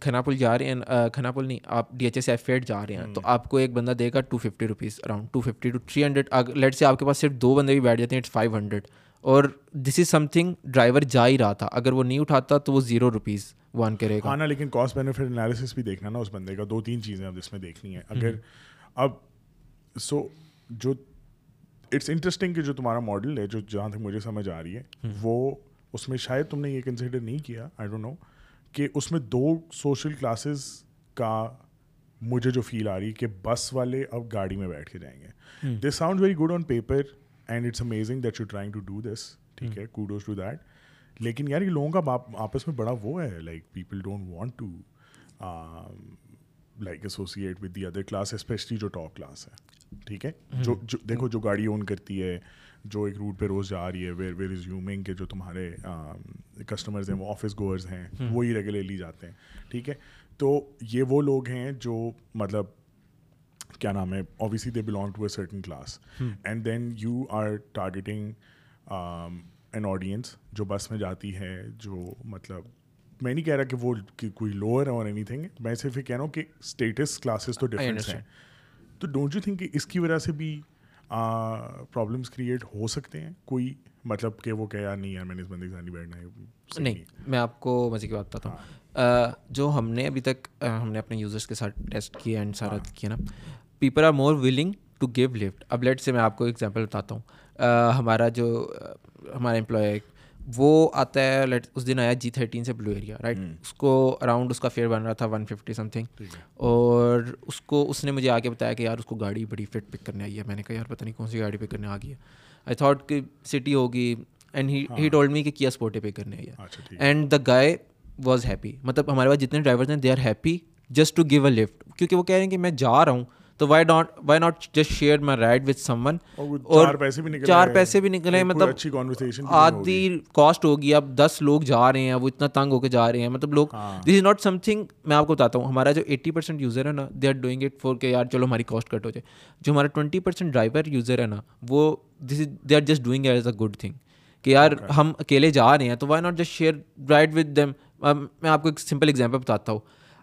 کھنا پل جا رہے ہیں کھنا پل نہیں آپ ڈی ایچ اے سے ایف ایٹ جا رہے ہیں تو آپ کو ایک بندہ دے گا two fifty rupees around two fifty two three hundred late سے آپ کے پاس صرف دو بندے بھی بیٹھ جاتے ہیں اٹس فائیو ہنڈریڈ اور دس از سم تھنگ ڈرائیور جا ہی رہا تھا۔ اگر وہ نہیں اٹھاتا تو وہ زیرو روپیز ون کرے گا۔ ہاں نا لیکن کاسٹ بینیفٹ انالیسس بھی دیکھنا نا اس بندے کا۔ دو تین چیزیں اب اس میں دیکھنی ہے اگر اب سو جو اٹس انٹرسٹنگ کہ جو تمہارا ماڈل ہے جو جہاں تک مجھے سمجھ آ رہی ہے وہ اس میں شاید تم نے یہ کنسیڈر نہیں کیا آئی ڈونٹ نو کہ اس میں دو سوشل کلاسز کا مجھے جو فیل آ رہی ہے کہ بس والے اب گاڑی میں بیٹھ کے جائیں گے۔ This sound very good on paper and it's amazing that you trying to do this ٹھیک ہے کوڈوز ٹو دیٹ لیکن یار یہ لوگوں کا آپس میں بڑا وہ ہے like people don't want to like associate with the other class especially جو ٹاپ کلاس ہے ٹھیک ہے جو دیکھو جو گاڑی اون کرتی ہے جو ایک روٹ پہ روز جا رہی ہے ویر ویر از یومنگ کے جو تمہارے کسٹمرز ہیں وہ آفس گوئرز ہیں وہی ریگولرلی جاتے ہیں ٹھیک ہے تو یہ وہ لوگ ہیں جو مطلب کیا نام ہے obviously they belong to a certain class and then you are targeting an audience جو بس میں جاتی ہے جو مطلب میں نہیں کہہ رہا کہ وہ کوئی لوور اور اینی تھنگ میں صرف یہ کہہ رہا ہوں کہ اسٹیٹس کلاسز تو ڈفرینس ہیں۔ تو ڈونٹ یو تھنک کہ اس کی وجہ سے بھی پرابلمس کریٹ ہو سکتے ہیں؟ کوئی مطلب کہ وہ کہ یار نہیں یار میں نے اس بندے کے ساتھ نہیں بیٹھنا ہے نہیں میں آپ کو مزے کی بات بتاتا ہوں۔ جو ہم نے ابھی تک ہم نے اپنے یوزرس کے ساتھ ٹیسٹ کیا اینڈ سارا کیا نا people are more willing to give lift اب لیٹ سے میں آپ کو ایگزامپل بتاتا ہوں. ہمارا جو ہمارا امپلائی وہ آتا ہے لیٹ اس دن آیا جی تھرٹین سے بلو ایریا رائٹ اس کو اراؤنڈ اس کا فیئر بن رہا تھا ون ففٹی سم تھنگ اور اس کو اس نے مجھے آ کے بتایا کہ یار اس کو گاڑی بڑی فٹ پک کرنے آئی ہے۔ میں نے کہا یار پتہ نہیں کون سی گاڑی پک کرنے آ گئی ہے۔ آئی تھاٹ کہ سٹی ہوگی۔ اینڈ ہی ٹولڈ می کہ کیا اسپورٹے پک کرنے آئی ہے۔ And the guy was happy مطلب ہمارے پاس جتنے ڈرائیورز ہیں they are happy just to give a lift کیونکہ وہ کہہ رہے ہیں کہ میں جا رہا ہوں۔ تو why don't why not just share my ride with someone اور چار پیسے بھی نکلے مطلب آدھی کاسٹ ہوگی اب دس لوگ جا رہے ہیں وہ اتنا تنگ ہو کے جا رہے ہیں۔ مطلب لوگ this is not some thing میں آپ کو بتاتا ہوں ہمارا جو ایٹی پرسینٹ یوزر ہے نا they are doing it for کہ یار چلو ہماری کاسٹ کٹ ہو جائے۔ جو ہمارا ٹوئنٹی پرسینٹ ڈرائیور یوزر ہے نا وہ this is they are just doing as a good thing کہ یار ہم اکیلے جا رہے ہیں تو why not just share ride with them میں آپ کو ایک سمپل ایگزامپل بتاتا ہوں۔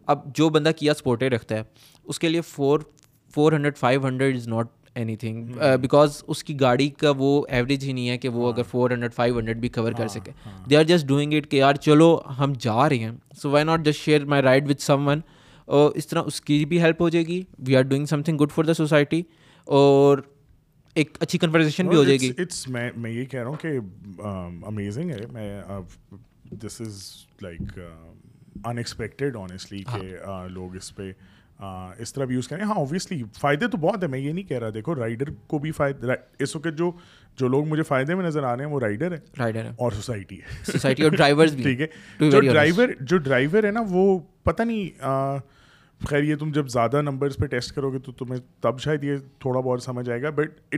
اب جو بندہ کیا اسپورٹے رکھتا ہے اس کے لیے for four hundred five hundred is not anything because اس کی گاڑی کا وہ ایوریج ہی نہیں ہے کہ وہ اگر فور ہنڈریڈ فائیو ہنڈریڈ بھی کور کر سکے. They are just doing it کہ یار چلو ہم جا رہے ہیں. So why not just share my ride with someone اور اس طرح اس کی بھی ہیلپ ہو جائے گی. We are doing something good for the society اور ایک اچھی کنورزیشن بھی ہو جائے گی. میں یہ کہہ رہا ہوں کہ امیزنگ ہے. میں this is like unexpected honestly کہ لوگ اس پہ اس طرح بھی یوز کریں۔ ہاں اوبیسلی فائدے تو بہت ہیں میں یہ نہیں کہہ رہا دیکھو رائڈر کو بھی فائدہ اس وقت جو جو لوگ مجھے فائدے میں نظر آ رہے ہیں وہ رائڈر ہے رائڈر ہے اور سوسائٹی ہے۔ سوسائٹی اور ڈرائیور ٹھیک ہے۔ جو ڈرائیور جو ڈرائیور ہے نا وہ پتہ نہیں خیر یہ تم جب زیادہ نمبرس پہ ٹیسٹ کرو گے تو تمہیں تب شاید یہ تھوڑا بہت سمجھ آئے گا۔ But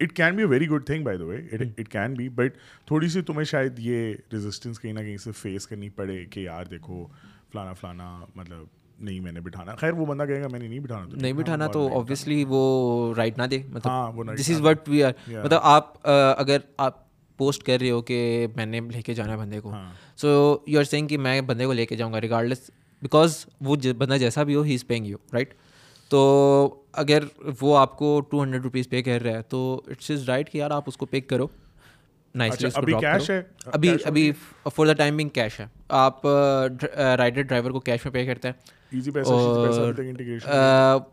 it can be a very good thing by the way it can be but تھوڑی سی تمہیں شاید یہ ریزسٹنس کہیں نہ کہیں سے فیس کرنی پڑے کہ یار دیکھو فلانا فلانا مطلب نہیں میں نے بٹھانا۔ خیر وہ بندہ کہے گا میں نے نہیں بٹھانا نہیں بٹھانا تو اوبیسلی وہ رائٹ نہ دے۔ مطلب دس از وٹ وی آر مطلب آپ اگر آپ پوسٹ کر رہے ہو کہ میں نے لے کے جانا ہے بندے کو سو یو آر سینگ کہ میں بندے کو لے کے جاؤں گا ریگارڈلیس بیکاز وہ بندہ جیسا بھی ہو ہی از پینگ یو رائٹ تو اگر وہ آپ کو ٹو ہنڈریڈ روپیز پے کر رہا ہے تو اٹس از رائٹ کہ یار آپ اس کو پک کرو۔ نائسلی ابھی کیش ہے؟ ابھی ابھی for the time being cash ہے۔ آپ رائڈر ڈرائیور کو کیش میں پے کرتے ہیں۔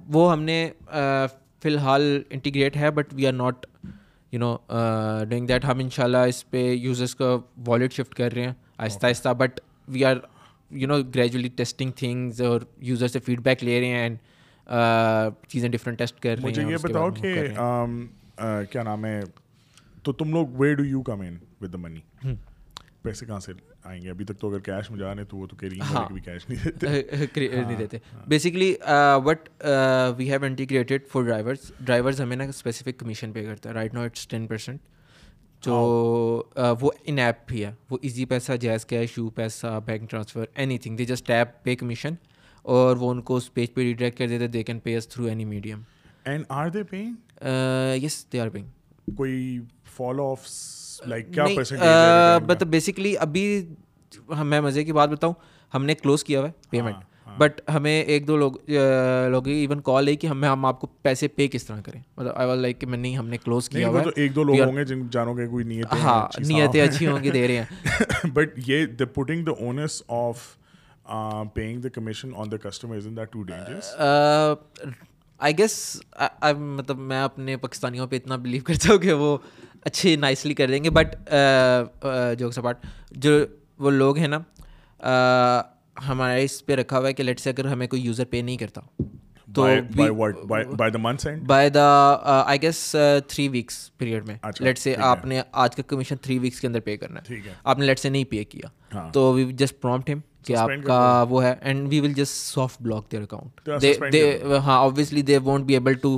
وہ ہم نے فی الحال انٹیگریٹ ہے but we are not you know doing that ہم ان شاء اللہ اس پہ یوزرس کا والیٹ شفٹ کر رہے ہیں آہستہ آہستہ but we are you know gradually testing things اور یوزر سے فیڈ بیک لے رہے ہیں اینڈ چیزیں ڈفرینٹ ٹیسٹ کر رہے ہیں یہ بتاؤ کہ کیا نام ہے تو تم لوگ way do you come in with the money پیسے کہاں سے آئیں گے؟ ابھی تک تو اگر کیش میں جا رہے تو وہ تو کیری بھی کیش نہیں دیتے. نہیں دیتے. Basically what we have integrated for drivers drivers ہمیں نا اسپیسیفک کمیشن پے کرتا ہے right now it's ten percent جو وہ ان ایپ بھی ہے. وہ Easypaisa JazzCash UPaisa bank transfer anything they just app pay commission اور وہ ان کو اس پیج پہ ریڈائریکٹ کر دیتے they can pay us through any medium and are they paying yes they are paying کوئی فالو آف لائک کیا but basically ابھی میں مزے کی بات بتاؤں ہم نے کلوز کیا ہوا ہے پیمنٹ بٹ ہمیں ایک دو لوگ لوگ ایون کال ہے کہ ہمیں ہم آپ کو پیسے پے کس طرح کریں۔ مطلب آئی واز لائک کہ میں نہیں ہم نے کلوز کیا ہوا ہے۔ ایک دو لوگ ہوں گے جن جانو گے کوئی نیت ہاں نیتیں اچھی ہوں گی دے رہے ہیں۔ بٹ یہ the putting the onus of paying the commission on the customer is in that too dangerous I guess مطلب میں اپنے پاکستانیوں پہ اتنا بلیو کرتا ہوں کہ وہ اچھے نائسلی کر دیں گے. بٹ جو سپاٹ جو وہ لوگ ہیں نا ہمارے اس پہ رکھا ہوا ہے کہ لیٹ سے اگر ہمیں کوئی یوزر پے نہیں کرتا تو by the I guess three weeks period میں. لیٹ سے آپ نے آج کا کمیشن تھری ویکس کے اندر پے کرنا ہے۔ آپ نے لیٹ سے نہیں پے کیا۔ تو وی جسٹ پرومپٹ ہم کہ آپ کا وہ ہے and we will just soft block their account ہاں obviously they won't be able to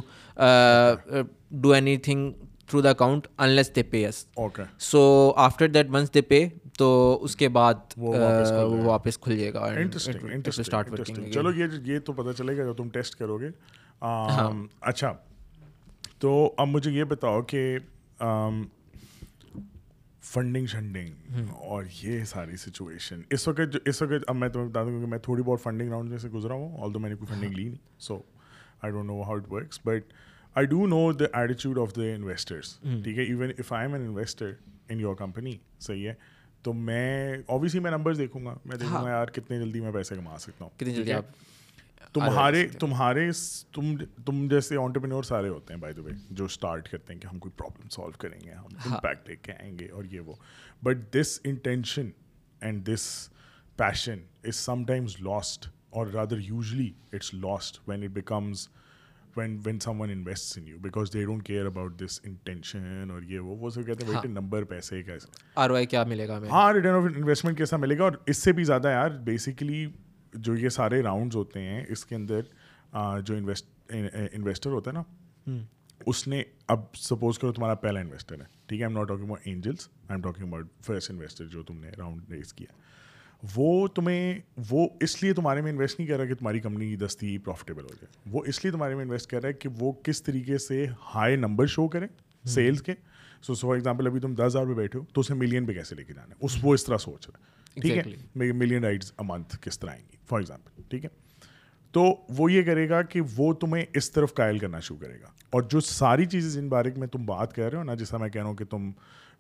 do anything through the account unless they pay us so after that once they pay تو اس کے بعد وہ واپس کھل جائے گا چلو یہ یہ تو پتہ چلے گا جو تم ٹیسٹ کرو گے۔ اچھا۔ تو اب مجھے یہ بتاؤ کہ فنڈنگ شنڈنگ اور یہ ساری سچویشن اس وقت جو اس وقت اب میں تمہیں بتا دوں کہ میں تھوڑی بہت فنڈنگ راؤنڈ میں سے گزرا ہوں آل دو میں نے کوئی فنڈنگ لی نہیں so I don't know how it works but I do know the ایٹیچیوڈ of the investors ٹھیک ہے even if I am an investor in your company صحیح ہے؟ تو میں اوبیسلی میں نمبرز دیکھوں گا میں دیکھوں گا یار کتنی جلدی میں پیسے کما سکتا ہوں۔ کتنی جلدی آپ تمہارے تمہارے تم تم جیسے آنٹرپرینور سارے ہوتے ہیں بائی دا وے جو اسٹارٹ کرتے ہیں کہ ہم کوئی پرابلم سالو کریں گے ہم امپیکٹ لے کے آئیں گے اور یہ وہ. But this intention and this passion is sometimes lost اور rather usually it's lost when it becomes when when someone invest in you because they don't care about this intention اور یہ وہ. وہ سب کہتے ہیں ویٹ نمبر پیسے کیسے are Y کیا ملے گا ہاں ریٹرن آف انویسٹمنٹ کیسا ملے گا؟ اور اس سے بھی زیادہ یار بیسکلی جو یہ سارے راؤنڈز ہوتے ہیں اس کے اندر جو انویسٹ انویسٹر ہوتا ہے نا اس نے اب سپوز کرو تمہارا پہلا انویسٹر ہے ٹھیک ہے؟ Am not talking about angels I am talking about first investor جو تم نے راؤنڈ ریز کیا۔ وہ تمہیں وہ اس لیے تمہارے میں انویسٹ نہیں کر رہا کہ تمہاری کمپنی دستی پروفیٹیبل ہو جائے۔ وہ اس لیے تمہارے میں انویسٹ کر رہا ہے کہ وہ کس طریقے سے ہائی نمبر شو کریں سیلس کے۔ سو فار ایگزامپل ابھی تم دس ہزار پہ بیٹھے ہو تو اسے ملین پہ کیسے لے کے جانا ہے؟ اس وہ اس طرح سوچ رہا ہے۔ ٹھیک ہے؟ ملین رائڈس اے منتھ کس طرح آئیں گی؟ فار ایگزامپل ٹھیک ہے؟ تو وہ یہ کرے گا کہ وہ تمہیں اس طرف قائل کرنا شروع کرے گا۔ اور جو ساری چیزیں جن بارے میں تم بات کر رہے ہو نا، جیسا میں کہہ رہا ہوں کہ تم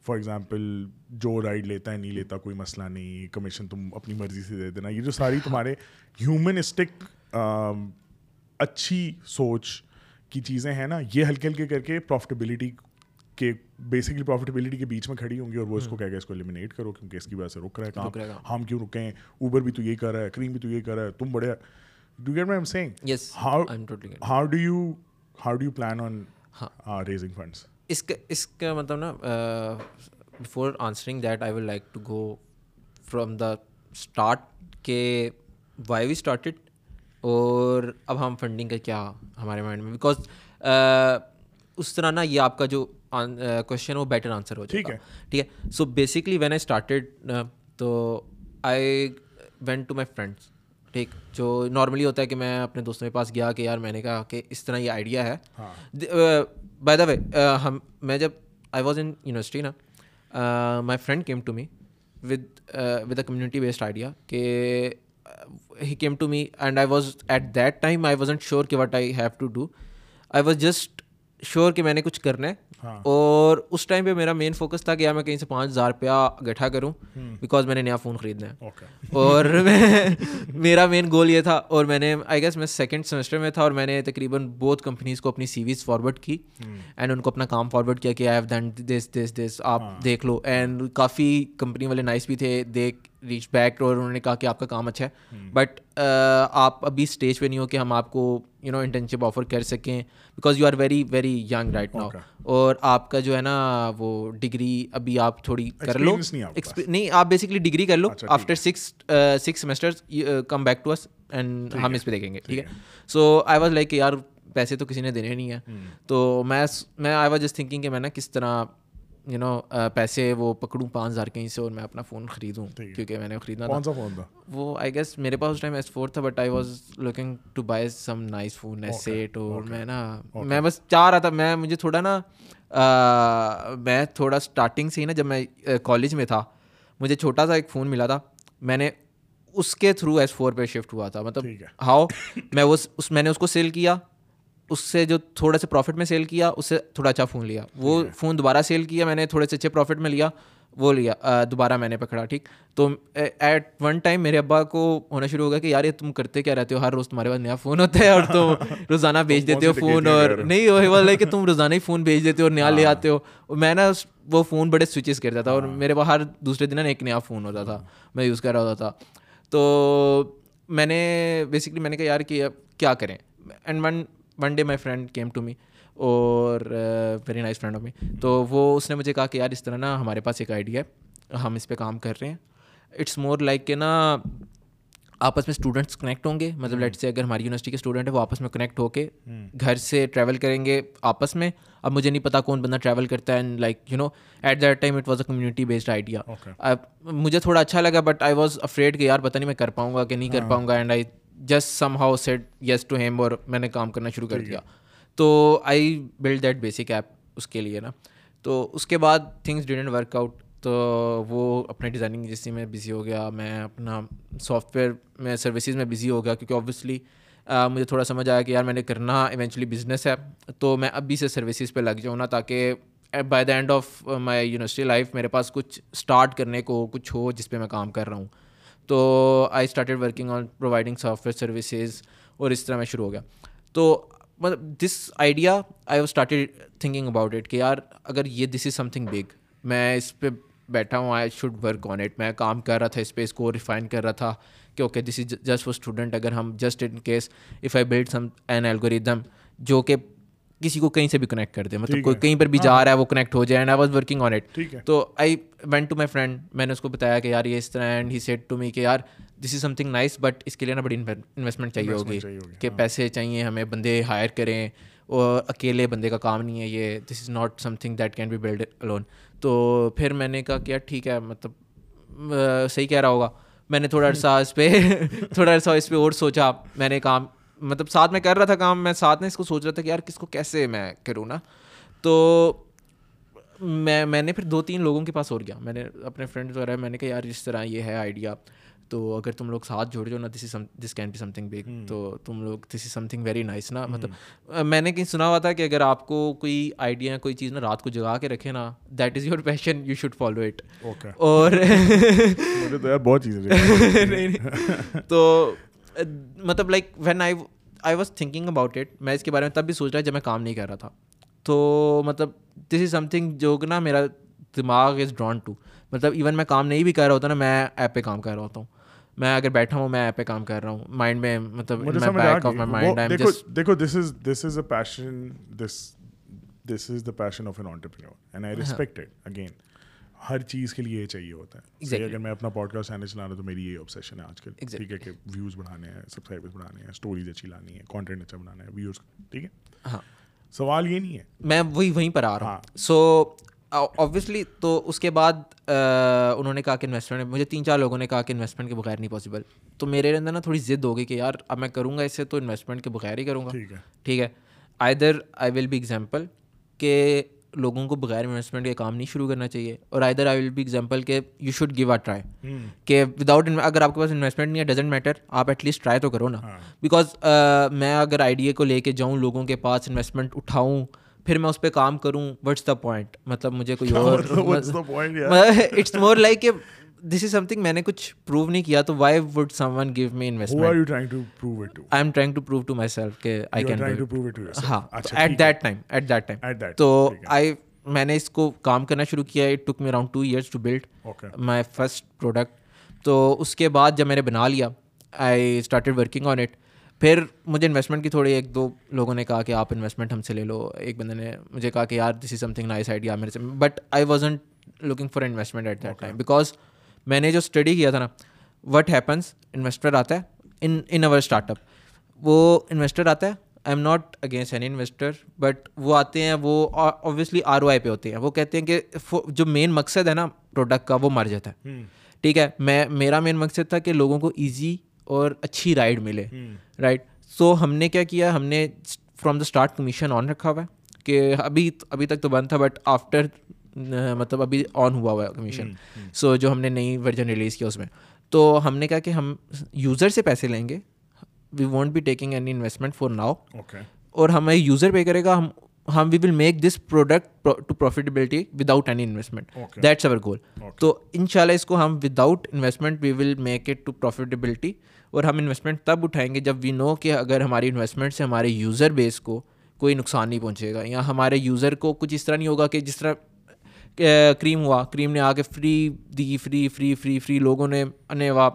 فار ایگزامپل جو رائڈ لیتا ہے، نہیں لیتا، کوئی مسئلہ نہیں کمیشن تم اپنی مرضی سے دے دینا، یہ جو ساری تمہارے ہیومنسٹک اچھی سوچ کی چیزیں ہیں نا، یہ ہلکے ہلکے کر کے پروفٹیبلٹی کے بیسکلی پروفٹیبلٹی کے بیچ میں کھڑی ہوں گی اور وہ اس کو کہہ کے اس کو ایلیمنیٹ کرو کیونکہ اس کی وجہ سے رک رہا ہے کام۔ ہم کیوں رکے ہیں اوبر بھی تو یہ کر رہا ہے کریم بھی تو یہ کر رہا ہے۔ تم بڑے do get my am saying how do you how do you plan on raising funds اس کا اس کا مطلب نا before answering that I will like to go from the start کہ وائی وی اسٹارٹیڈ اور اب ہم فنڈنگ کا کیا ہمارے مائنڈ میں بیکاز اس طرح نا یہ آپ کا جو کوشچن وہ بیٹر آنسر ہو جائے گا ٹھیک ہے so basically when I started تو I went to my friends ٹھیک جو نارملی ہوتا ہے کہ میں اپنے دوستوں کے پاس گیا کہ یار میں نے کہا کہ اس طرح یہ آئیڈیا ہے بائی دا وے ہم میں جب آئی واز ان یونیورسٹی نا my friend came to me with with a community based idea کہ he came to me and I was at that time I was sure کہ what I have to do I was just sure کہ میں نے کچھ کرنا ہے۔ اور اس time پہ میرا مین فوکس تھا کہ یار میں کہیں سے پانچ ہزار روپیہ گٹھا کروں بیکاز میں نے نیا فون خریدنا ہے۔ اور میں میرا مین گول یہ تھا اور میں نے آئی گیس میں سیکنڈ سیمسٹر میں تھا اور میں نے تقریباً بہت کمپنیز کو اپنی سی ویز فارورڈ کی اینڈ ان کو اپنا کام فارورڈ کیا کہ آئی ہیو دین دس دس دس آپ ہاں۔ دیکھ لو اینڈ کافی کمپنی والے نائس بھی تھے دیکھ ریچ بیک اور انہوں نے کہا کہ آپ کا کام اچھا ہے. بٹ آپ ابھی اسٹیج پہ نہیں ہو کہ ہم آپ کو یو نو انٹرنشپ آفر کر سکیں. Because you are very very young right now اور آپ کا جو ہے نا وہ ڈگری ابھی آپ تھوڑی کر لو. نہیں آپ بیسکلی ڈگری کر لو. After six six semester come back to us and ہم اس پہ دیکھیں گے. ٹھیک ہے؟ سو آئی واز لائک کہ یار پیسے تو کسی نے دینے نہیں ہیں. تو میں میں آئی واز جسٹ تھنکنگ کہ میں نا کس طرح یو نو پیسے وہ پکڑوں پانچ ہزار کہیں سے اور میں اپنا فون خریدوں کیونکہ میں نے خریدنا تھا۔ وہ آئی گیس میرے پاس اس ٹائم ایس فور تھا but I was looking to buy some nice phone S eight اور میں نا میں بس چاہ رہا تھا میں مجھے تھوڑا نا میں تھوڑا اسٹارٹنگ سے ہی نا جب میں کالج میں تھا مجھے چھوٹا سا ایک فون ملا تھا۔ میں نے اس کے تھرو ایس فور پہ شفٹ ہوا تھا۔ مطلب ہاؤ میں اس میں نے اس کو سیل کیا۔ اس سے جو تھوڑا سا پروفٹ میں سیل کیا اس سے تھوڑا اچھا فون لیا۔ وہ فون دوبارہ سیل کیا میں نے تھوڑے سے اچھے پروفٹ میں لیا وہ لیا دوبارہ میں نے پکڑا ٹھیک۔ تو ایٹ ون ٹائم میرے ابا کو ہونا شروع ہو گیا کہ یار یہ تم کرتے کیا رہتے ہو؟ ہر روز تمہارے پاس نیا فون ہوتا ہے اور تم روزانہ بیچ دیتے ہو فون اور نہیں وہ کہ تم روزانہ ہی فون بیچ دیتے ہو اور نیا لے آتے ہو۔ میں نا وہ فون بڑے سوئچز کرتا تھا اور میرے پاس ہر دوسرے دن ایک نیا فون ہوتا تھا میں یوز کر رہا ہوتا تھا۔ تو میں نے بیسکلی میں نے کہا یار کہ کیا کریں؟ And one one day my friend came to me اور very nice friend of me تو وہ اس نے مجھے کہا کہ یار اس طرح نا ہمارے پاس ایک آئیڈیا ہے ہم اس پہ کام کر رہے ہیں۔ اٹس مور لائک کہ نا آپس میں اسٹوڈنٹس کنیکٹ ہوں گے۔ مطلب لیٹ سے اگر ہماری یونیورسٹی کے اسٹوڈنٹ ہے وہ آپس میں کنیکٹ ہو کے گھر سے ٹریول کریں گے آپس میں۔ اب مجھے نہیں پتا کون بندہ ٹریول کرتا ہے and like you know at that time it was a community based idea مجھے تھوڑا اچھا لگا بٹ آئی واز افریڈ کہ یار پتہ نہیں میں کر پاؤں گا کہ نہیں کر ہاں۔ پاؤں گا and I just somehow said yes to him اور میں نے کام کرنا شروع کر دیا تو I build that basic app اس کے لیے نا تو اس کے بعد تھنگس ڈیڈنٹ ورک آؤٹ تو وہ اپنے ڈیزائننگ جیسی میں بزی ہو گیا میں اپنا سافٹ ویئر میں سروسز میں بزی ہو گیا کیونکہ آبویسلی مجھے تھوڑا سمجھ آیا کہ یار میں نے کرنا ایونچولی بزنس ہے تو میں ابھی سے سروسز پہ لگ جاؤں نا تاکہ by the end of my university life میرے پاس کچھ اسٹارٹ کرنے کو کچھ ہو جس پہ میں کام کر رہا ہوں تو I started working on providing software services اور اس طرح میں شروع ہو گیا۔ تو مطلب this idea I started thinking about it کہ یار اگر یہ this is something big میں اس پہ بیٹھا ہوں I should work on it میں کام کر رہا تھا، اس پہ اس کو ریفائن کر رہا تھا کہ okay this is just for student اگر ہم just in case if I build some an algorithm جو کہ کسی کو کہیں سے بھی کنیکٹ کر دے۔ مطلب کوئی کہیں پر بھی جا رہا ہے وہ کنیکٹ ہو جائے۔ And I was working on it تو I went to my friend میں نے اس کو بتایا کہ یار یہ اس طرح and he said to me کہ یار this is something nice but اس کے لیے نا بڑی انویسٹمنٹ چاہیے ہوگی کہ ہاں۔ پیسے چاہیے ہمیں بندے ہائر کریں۔ اور اکیلے بندے کا کام نہیں ہے یہ۔ This is not something that can be build alone تو پھر میں نے کہا کہ یار ٹھیک ہے مطلب صحیح کہہ رہا ہوگا۔ میں نے تھوڑا عرصہ اس پہ تھوڑا عرصہ اس پہ اور سوچا۔ میں نے کام مطلب ساتھ میں کر رہا تھا کام میں ساتھ میں اس کو سوچ رہا تھا کہ یار کس کو کیسے میں کروں نا؟ تو میں میں نے پھر دو تین لوگوں کے پاس اور گیا۔ میں نے اپنے فرینڈ وغیرہ میں نے کہا یار اس طرح یہ ہے آئیڈیا تو اگر تم لوگ ساتھ جوڑ جاؤ نا this is this can be something big تو تم لوگ this is something very nice نا مطلب میں نے کہیں سنا ہوا تھا کہ اگر آپ کو کوئی آئیڈیا کوئی چیز نا رات کو جگا کے رکھے نا that is your passion you should follow it اور بہت چیزیں تو مطلب like when I I was thinking about it میں اس کے بارے میں تب بھی سوچ رہا جب میں کام نہیں کر رہا تھا۔ تو مطلب دس از سم تھنگ جو کہ نا میرا دماغ از ڈران ٹو مطلب ایون میں کام نہیں بھی کر رہا ہوتا نا میں ایپ پہ کام کر رہا ہوتا ہوں۔ میں اگر بیٹھا ہوں میں ایپ پہ کام کر رہا ہوں۔ مائنڈ میں مطلب دیکھو this is this is a passion this this is the passion of an entrepreneur and I respect it again ہر چیز کے لیے یہ چاہیے ہوتا ہے۔ اگر میں اپنا پوڈ کاسٹ چینل چلانا تو میری یہ آبسیشن ہے آج کل۔ ٹھیک ہے کہ ویوز بڑھانے ہیں سبسکرائبرس بڑھانے ہیں اسٹوریز اچھی لانی ہے کانٹینٹ اچھا بنانا ہے ویوز ٹھیک ہے؟ ہاں۔ سوال یہ نہیں ہے۔ میں وہی وہیں پر آ رہا ہوں۔ سو آبویسلی تو اس کے بعد انہوں نے کہا کہ انویسٹمنٹ مجھے تین چار لوگوں نے کہا کہ انویسٹمنٹ کے بغیر نہیں پاسبل تو میرے اندر نا تھوڑی ضد ہوگی کہ یار اب میں کروں گا اسے تو انویسٹمنٹ کے بغیر ہی کروں گا۔ ٹھیک ہے۔ I there I will be example کہ لوگوں کو بغیر انویسٹمنٹ کے کام نہیں شروع کرنا چاہیے اور I there I will be example کہ you should give a try کہ وداؤٹ اگر آپ کے پاس انویسٹمنٹ نہیں ہے ڈزنٹ میٹر آپ ایٹ لیسٹ ٹرائی تو کرو نا. بیکاز میں اگر آئیڈیا کو لے کے جاؤں لوگوں کے پاس انویسٹمنٹ اٹھاؤں پھر میں اس پہ کام کروں وٹس دا پوائنٹ مطلب مجھے کوئی اور اٹس مور لائک کہ دس از سم تھنگ میں نے کچھ پروو نہیں کیا تو why would someone give me investment I am trying to prove to myself کہ آئی کین ہاں at that time at that time تو آئی میں نے اس کو کام کرنا شروع کیا it took me around two years to build my first product تو اس کے بعد جب میں نے بنا لیا I started working on it پھر مجھے انویسٹمنٹ کی تھوڑی ایک دو لوگوں نے کہا کہ آپ انویسٹمنٹ ہم سے لے لو ایک بندے نے مجھے کہا کہ یار this is something nice idea میرے سے but I wasn't looking for investment at that time because میں نے جو اسٹڈی کیا تھا نا وٹ ہیپنس انویسٹر آتا ہے ان ان اوور اسٹارٹ اپ وہ انویسٹر آتا ہے I am not against any investor but وہ آتے ہیں وہ اوبیسلی آر او آئی پہ ہوتے ہیں. وہ کہتے ہیں کہ جو مین مقصد ہے نا پروڈکٹ کا وہ مر جاتا ہے. ٹھیک ہے میں میرا مین مقصد تھا کہ لوگوں کو ایزی اور اچھی رائڈ ملے. رائٹ سو ہم نے کیا کیا ہم نے from the start commission on رکھا ہوا ہے کہ ابھی ابھی تک تو بند تھا بٹ آفٹر مطلب ابھی آن ہوا ہوا ہے کمیشن سو جو ہم نے نئی ورژن ریلیز کیا اس میں. تو ہم نے کہا کہ ہم یوزر سے پیسے لیں گے. We won't be taking any investment for now اور ہمیں یوزر پے کرے گا. ہم ہم we will make this product to profitability without any investment that's our goal تو ان شاء اللہ اس کو ہم without investment we will make it to profitability اور ہم انویسٹمنٹ تب اٹھائیں گے جب وی نو کہ اگر ہماری انویسٹمنٹ سے ہمارے یوزر بیس کو کوئی نقصان نہیں پہنچے گا. یا ہمارے یوزر کو کچھ اس طرح نہیں ہوگا کہ جس طرح کریم ہوا۔ کریم نے آ کے free the free free free free لوگوں نے انے وا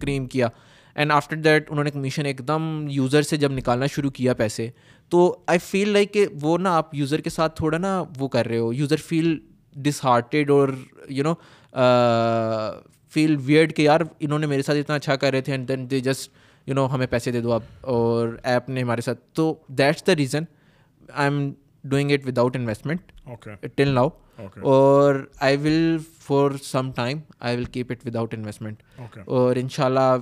کریم کیا۔ اینڈ آفٹر دیٹ انہوں نے کمیشن ایک دم یوزر سے جب نکالنا شروع کیا پیسے تو آئی فیل لائک کہ وہ نا آپ یوزر کے ساتھ تھوڑا نا وہ کر رہے ہو۔ یوزر فیل ڈس ہارٹیڈ اور یو نو فیل ویئرڈ کہ یار انہوں نے میرے ساتھ اتنا اچھا کر رہے تھے and then they just you know ہمیں پیسے دے دو آپ اور ایپ نے ہمارے ساتھ۔ تو that's the reason I am doing it without investment till now اور I will for some time I will keep it without investment اور ان شاء اللہ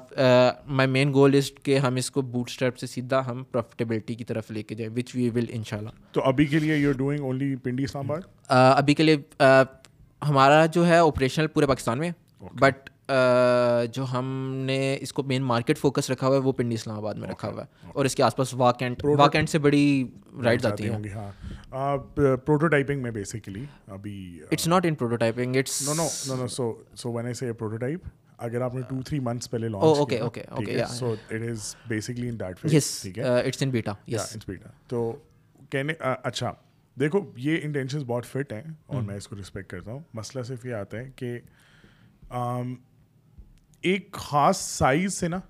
مائی مین گول از کہ ہم اس کو بوٹ اسٹیپ سے سیدھا ہم پروفیٹیبلٹی کی طرف لے کے جائیں وچ وی ول ان شاء اللہ تو ابھی کے لیے you doing only Pindi Islamabad ابھی کے لیے ہمارا جو ہے آپریشنل پورے پاکستان میں. بٹ جو ہم نے اس کو مین مارکیٹ فوکس رکھا ہوا ہے وہ پنڈی اسلام آباد میں رکھا ہوا ہے۔ اور اس کے آس پاس واکینٹ واکینٹ سے بڑی رائڈ آتی ہیں۔ ہاں۔ پروٹوٹائپنگ میں بیسیکلی ابھی it's not in prototyping it's no no no no so so when I say prototype اگر آپ نے ٹو تھری منتھس پہلے launch okay okay okay so it is basically in that yes ٹھیک ہے؟ It's in beta yes it's بیٹا تو کہنے اچھا دیکھو یہ انٹینشنز بہت فٹ ہیں اور میں اس کو رسپیکٹ کرتا ہوں۔ مسئلہ صرف یہ آتا ہے کہ ایک خاص سائز سے نا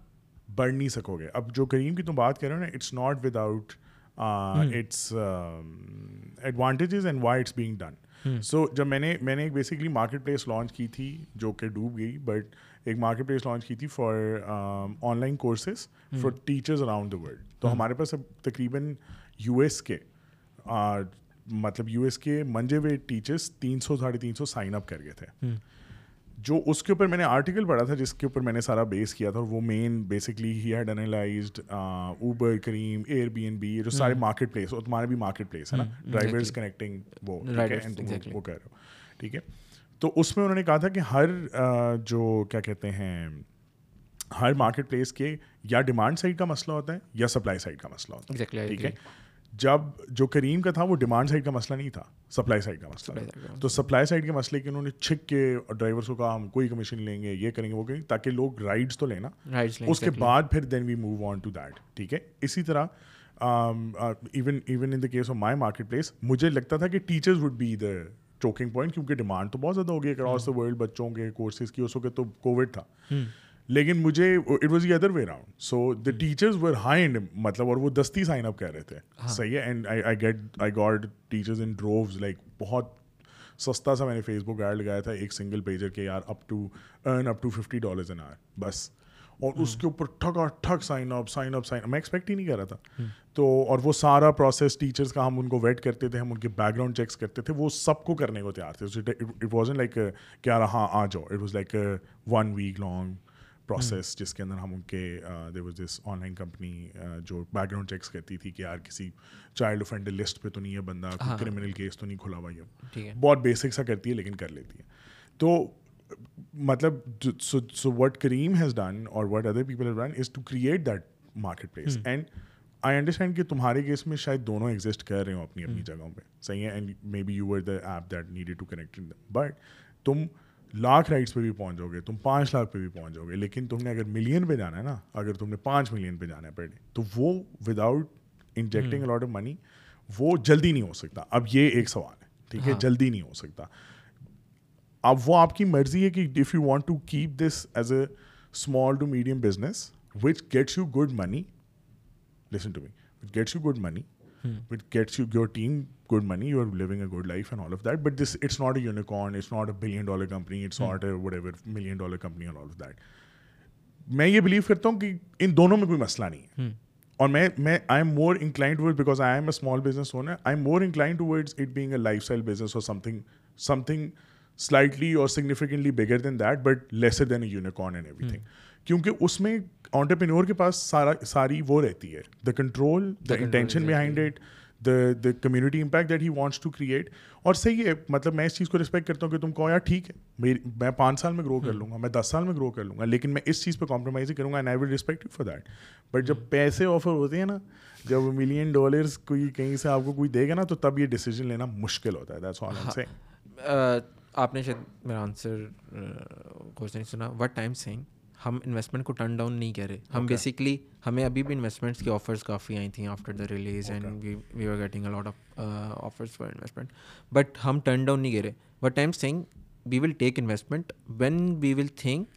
بڑھ نہیں سکو گے۔ اب جو کریم کی تم بات کر رہے ہو نا it's not without its advantages and why it's being done so جب میں نے میں نے ایک بیسکلی مارکیٹ پلیس لانچ کی تھی جو کہ ڈوب گئی بٹ ایک مارکیٹ پلیس لانچ کی تھی for online courses for teachers around the world تو ہمارے پاس اب تقریباً یو ایس کے مطلب یو ایس کے منجے ہوئے ٹیچرس تین سو ساڑھے تین سو سائن اپ کر گئے تھے۔ جو اس کے اوپر میں نے آرٹیکل پڑھا تھا جس کے اوپر میں نے سارا بیس کیا تھا اور وہ man basically he had analyzed Uber Careem Airbnb جو سارے مارکیٹ پلیس اور تمہارے بھی مارکیٹ پلیس ہے نا؟ ڈرائیورس کنیکٹنگ وہ وہ کہہ رہے ہو۔ ٹھیک ہے؟ تو اس میں انہوں نے کہا تھا کہ ہر جو کیا کہتے ہیں ہر مارکیٹ پلیس کے یا ڈیمانڈ سائڈ کا مسئلہ ہوتا ہے یا سپلائی سائڈ کا مسئلہ ہوتا ہے۔ ٹھیک ہے؟ جب جو کریم کا تھا وہ ڈیمانڈ سائڈ کا مسئلہ نہیں تھا سپلائی سائڈ کا مسئلہ تو سپلائی سائڈ کے مسئلے کہ انہوں نے چھک کے ڈرائیورس کو کہا ہم کوئی کمیشن لیں گے یہ کریں گے وہ کریں گے تاکہ لوگ رائڈس تو لینا اس کے بعد پھر then we move on to that ٹھیک ہے؟ اسی طرح even even in the case of my market مجھے لگتا تھا کہ teachers would be the choking point کیونکہ ڈیمانڈ تو بہت زیادہ ہوگی اکراس دا ورلڈ بچوں کے کورسز کی اس وقت تو کووڈ تھا۔ لیکن مجھے it was the other way round so the teachers were high and مطلب اور وہ دستی سائن اپ کر رہے تھے. صحیح ہے? And I get I got teachers in droves like بہت سستا سا میں نے فیس بک ایڈ لگایا تھا ایک سنگل پیجر کے یار up to earn up to fifty dollars N are بس. اور اس کے اوپر ٹھک اور ٹھک sign up sign up sign میں ایکسپیکٹ ہی نہیں کر رہا تھا. تو اور وہ سارا پروسیس ٹیچرس کا ہم ان کو ویٹ کرتے تھے ہم ان کے بیک گراؤنڈ چیکس کرتے تھے وہ سب کو کرنے کو تیار تھے. اٹ واز لائک کیا رہا آ جاؤ. It was like one week long process جس کے اندر ہم ان کے there was this online company جو بیک گراؤنڈ چیکس کرتی تھی کہ یار کسی چائلڈ افینڈر لسٹ پہ تو نہیں ہے بندہ کرمنل کیس تو نہیں کھلا ہوا یہ. بہت بیسک سا کرتی ہے لیکن کر لیتی ہے. تو مطلب so what Karim has done اور what other people done is to create that market place and I understand کہ تمہارے کیس میں شاید دونوں ایگزسٹ کر رہے ہوں اپنی اپنی جگہوں پہ. صحیح ہے? And maybe you are the app that needed to connect but تم لاکھ رائٹس پہ بھی پہنچ جاؤ گے تم پانچ لاکھ پہ بھی پہنچ جاؤ گے لیکن تم نے اگر ملین پہ جانا ہے نا اگر تم نے پانچ ملین پہ جانا ہے پر ڈے تو وہ without injecting a lot of money وہ جلدی نہیں ہو سکتا۔ اب یہ ایک سوال ہے ٹھیک ہے؟ جلدی نہیں ہو سکتا۔ اب وہ آپ کی مرضی ہے کہ if you want to keep this as a small to medium business which gets you good money listen to me gets you good money which gets you your team good money you are living a good life and all of that but this it's not a unicorn it's not a billion dollar company it's not a whatever million dollar company all of that میں یہ blue کرتا ہوں کہ ان دونوں میں کوئی مسئلہ نہیں ہے۔ اور میں میں I am more inclined toward because I am a small business owner I am more inclined towards it being a lifestyle business or something something slightly or significantly bigger than that but lesser than a unicorn and everything کیونکہ اس میں آنٹرپینور کے پاس سارا ساری وہ رہتی ہے. The control the intention behind it the the community impact that he wants to create اور صحیح ہے مطلب میں اس چیز کو رسپیکٹ کرتا ہوں کہ تم کہو یار ٹھیک ہے میں پانچ سال میں گرو کر لوں گا میں دس سال میں گرو کر لوں گا لیکن میں اس چیز پہ کمپرومائز ہی کروں گا and I will respect you for that but جب پیسے آفر ہوتے ہیں نا جب ملین ڈالرس کوئی کہیں سے آپ کو کوئی دے گا نا تو تب یہ ڈیسیجن لینا مشکل ہوتا ہے. دیٹس آل سے آپ نے شاید میرا آنسر کوشچن سنا. وٹ ٹائم سینگ ہم انویسٹمنٹ کو ٹرن ڈاؤن نہیں کہہ رہے۔ ہم بیسکلی ہمیں ابھی بھی انویسٹمنٹس کی آفرس کافی آئی تھیں after the release and we are getting a lot of offers for investment but ہم ٹرن ڈاؤن نہیں کہہ رہے۔ What time saying we will take investment when we will think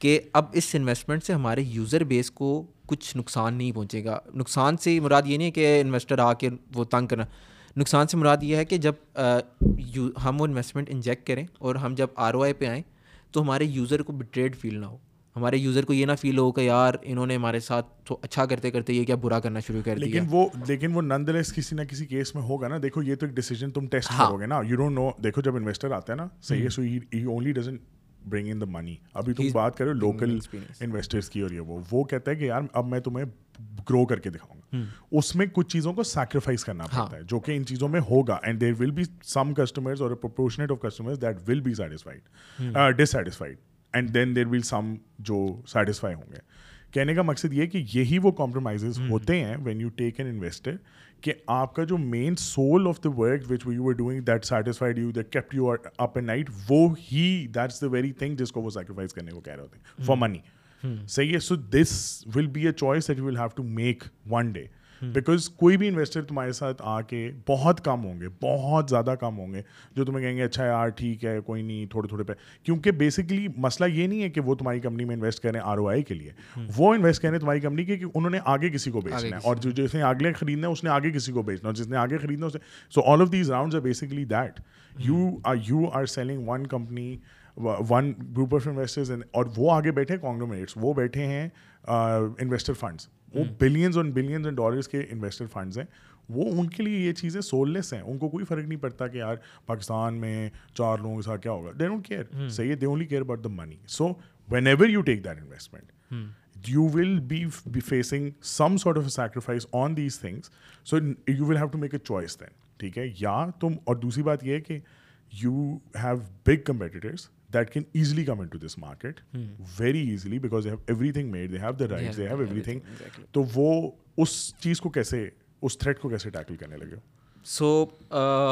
کہ اب اس انویسٹمنٹ سے ہمارے یوزر بیس کو کچھ نقصان نہیں پہنچے گا۔ نقصان سے مراد یہ نہیں ہے کہ انویسٹر آ کے وہ تنگ کرنا نقصان سے مراد یہ ہے کہ جب ہم وہ انویسٹمنٹ انجیکٹ کریں اور ہم جب آر او آئی پہ آئیں تو ہمارے یوزر کو بٹریڈ فیل نہ ہو۔ ہمارے یوزر کو یہ نہ فیل ہو کہ یار انہوں نے ہمارے ساتھ تو اچھا کرتے کرتے یہ کیا برا کرنا شروع کر دیا۔ لیکن وہ لیکن وہ نند لیس کسی نہ کسی کیس میں ہوگا نا۔ دیکھو یہ تو ایک ڈیسیجن تم ٹیسٹ کرو گے نا۔ یو ڈونٹ نو دیکھو جب انویسٹر آتا ہے نا صحیح ہے so he only doesn't bring in the money ابھی تم بات کرو لوکل انویسٹرس کی اور یہ وہ۔ وہ کہتا ہے کہ یار اب میں تمہیں گرو کر کے دکھاؤں گا۔ اس میں کچھ چیزوں کو سیکریفائز کرنا پڑتا ہے جو کہ ان چیزوں میں ہوگا۔ And there will be some customers or proportionate of customers that will be satisfied dissatisfied and then there will some جو سیٹسفائی ہوں گے۔ کہنے کا مقصد یہ کہ یہی وہ کمپرومائز ہوتے ہیں when you take an investor کہ آپ کا جو main soul of the work which you are doing that satisfied you that kept you up and night وہ ہی دیٹس دا ویری تھنگ جس کو وہ سیکریفائز کرنے کو کہہ رہے ہوتے ہیں۔ فار منی صحیح ہے؟ So this will be a choice that you will have to make one day because کوئی بھی انویسٹر تمہارے ساتھ آ کے بہت کم ہوں گے بہت زیادہ کم ہوں گے جو تمہیں کہیں گے اچھا یار ٹھیک ہے کوئی نہیں تھوڑے تھوڑے پہ۔ کیونکہ بیسکلی مسئلہ یہ نہیں ہے کہ وہ تمہاری کمپنی میں انویسٹ کریں آر او آئی کے لیے۔ وہ انویسٹ کریں تمہاری کمپنی کے کہ انہوں نے آگے کسی کو بیچنا ہے۔ اور جو جس نے آگے خریدنا ہے اس نے آگے کسی کو بیچنا اور جس نے آگے خریدنا اسے so all of these rounds are basically that you are you are selling one company one group of investors اور وہ آگے بیٹھے کانگرومیٹس وہ بیٹھے ہیں انویسٹر فنڈس وہ بلینز اور بلینز اینڈ ڈالرس کے انویسٹر فنڈز ہیں۔ وہ ان کے لیے یہ چیزیں سول لیس ہیں۔ ان کو کوئی فرق نہیں پڑتا کہ یار پاکستان میں چار لوگوں کے ساتھ کیا ہوگا۔ دے ڈونٹ کیئر صحیح ہے they only care about the money so when you take that investment you will be be facing some sort of sacrifice on these things so you will have to make a choice then ٹھیک ہے؟ یا تم اور دوسری بات یہ ہے کہ you have big competitors that can easily come in to this market very easily because they have everything made they have the right they have everything تو وہ اس چیز کو کیسے اس تھریٹ کو کیسے ٹیکل کرنے لگے؟ سو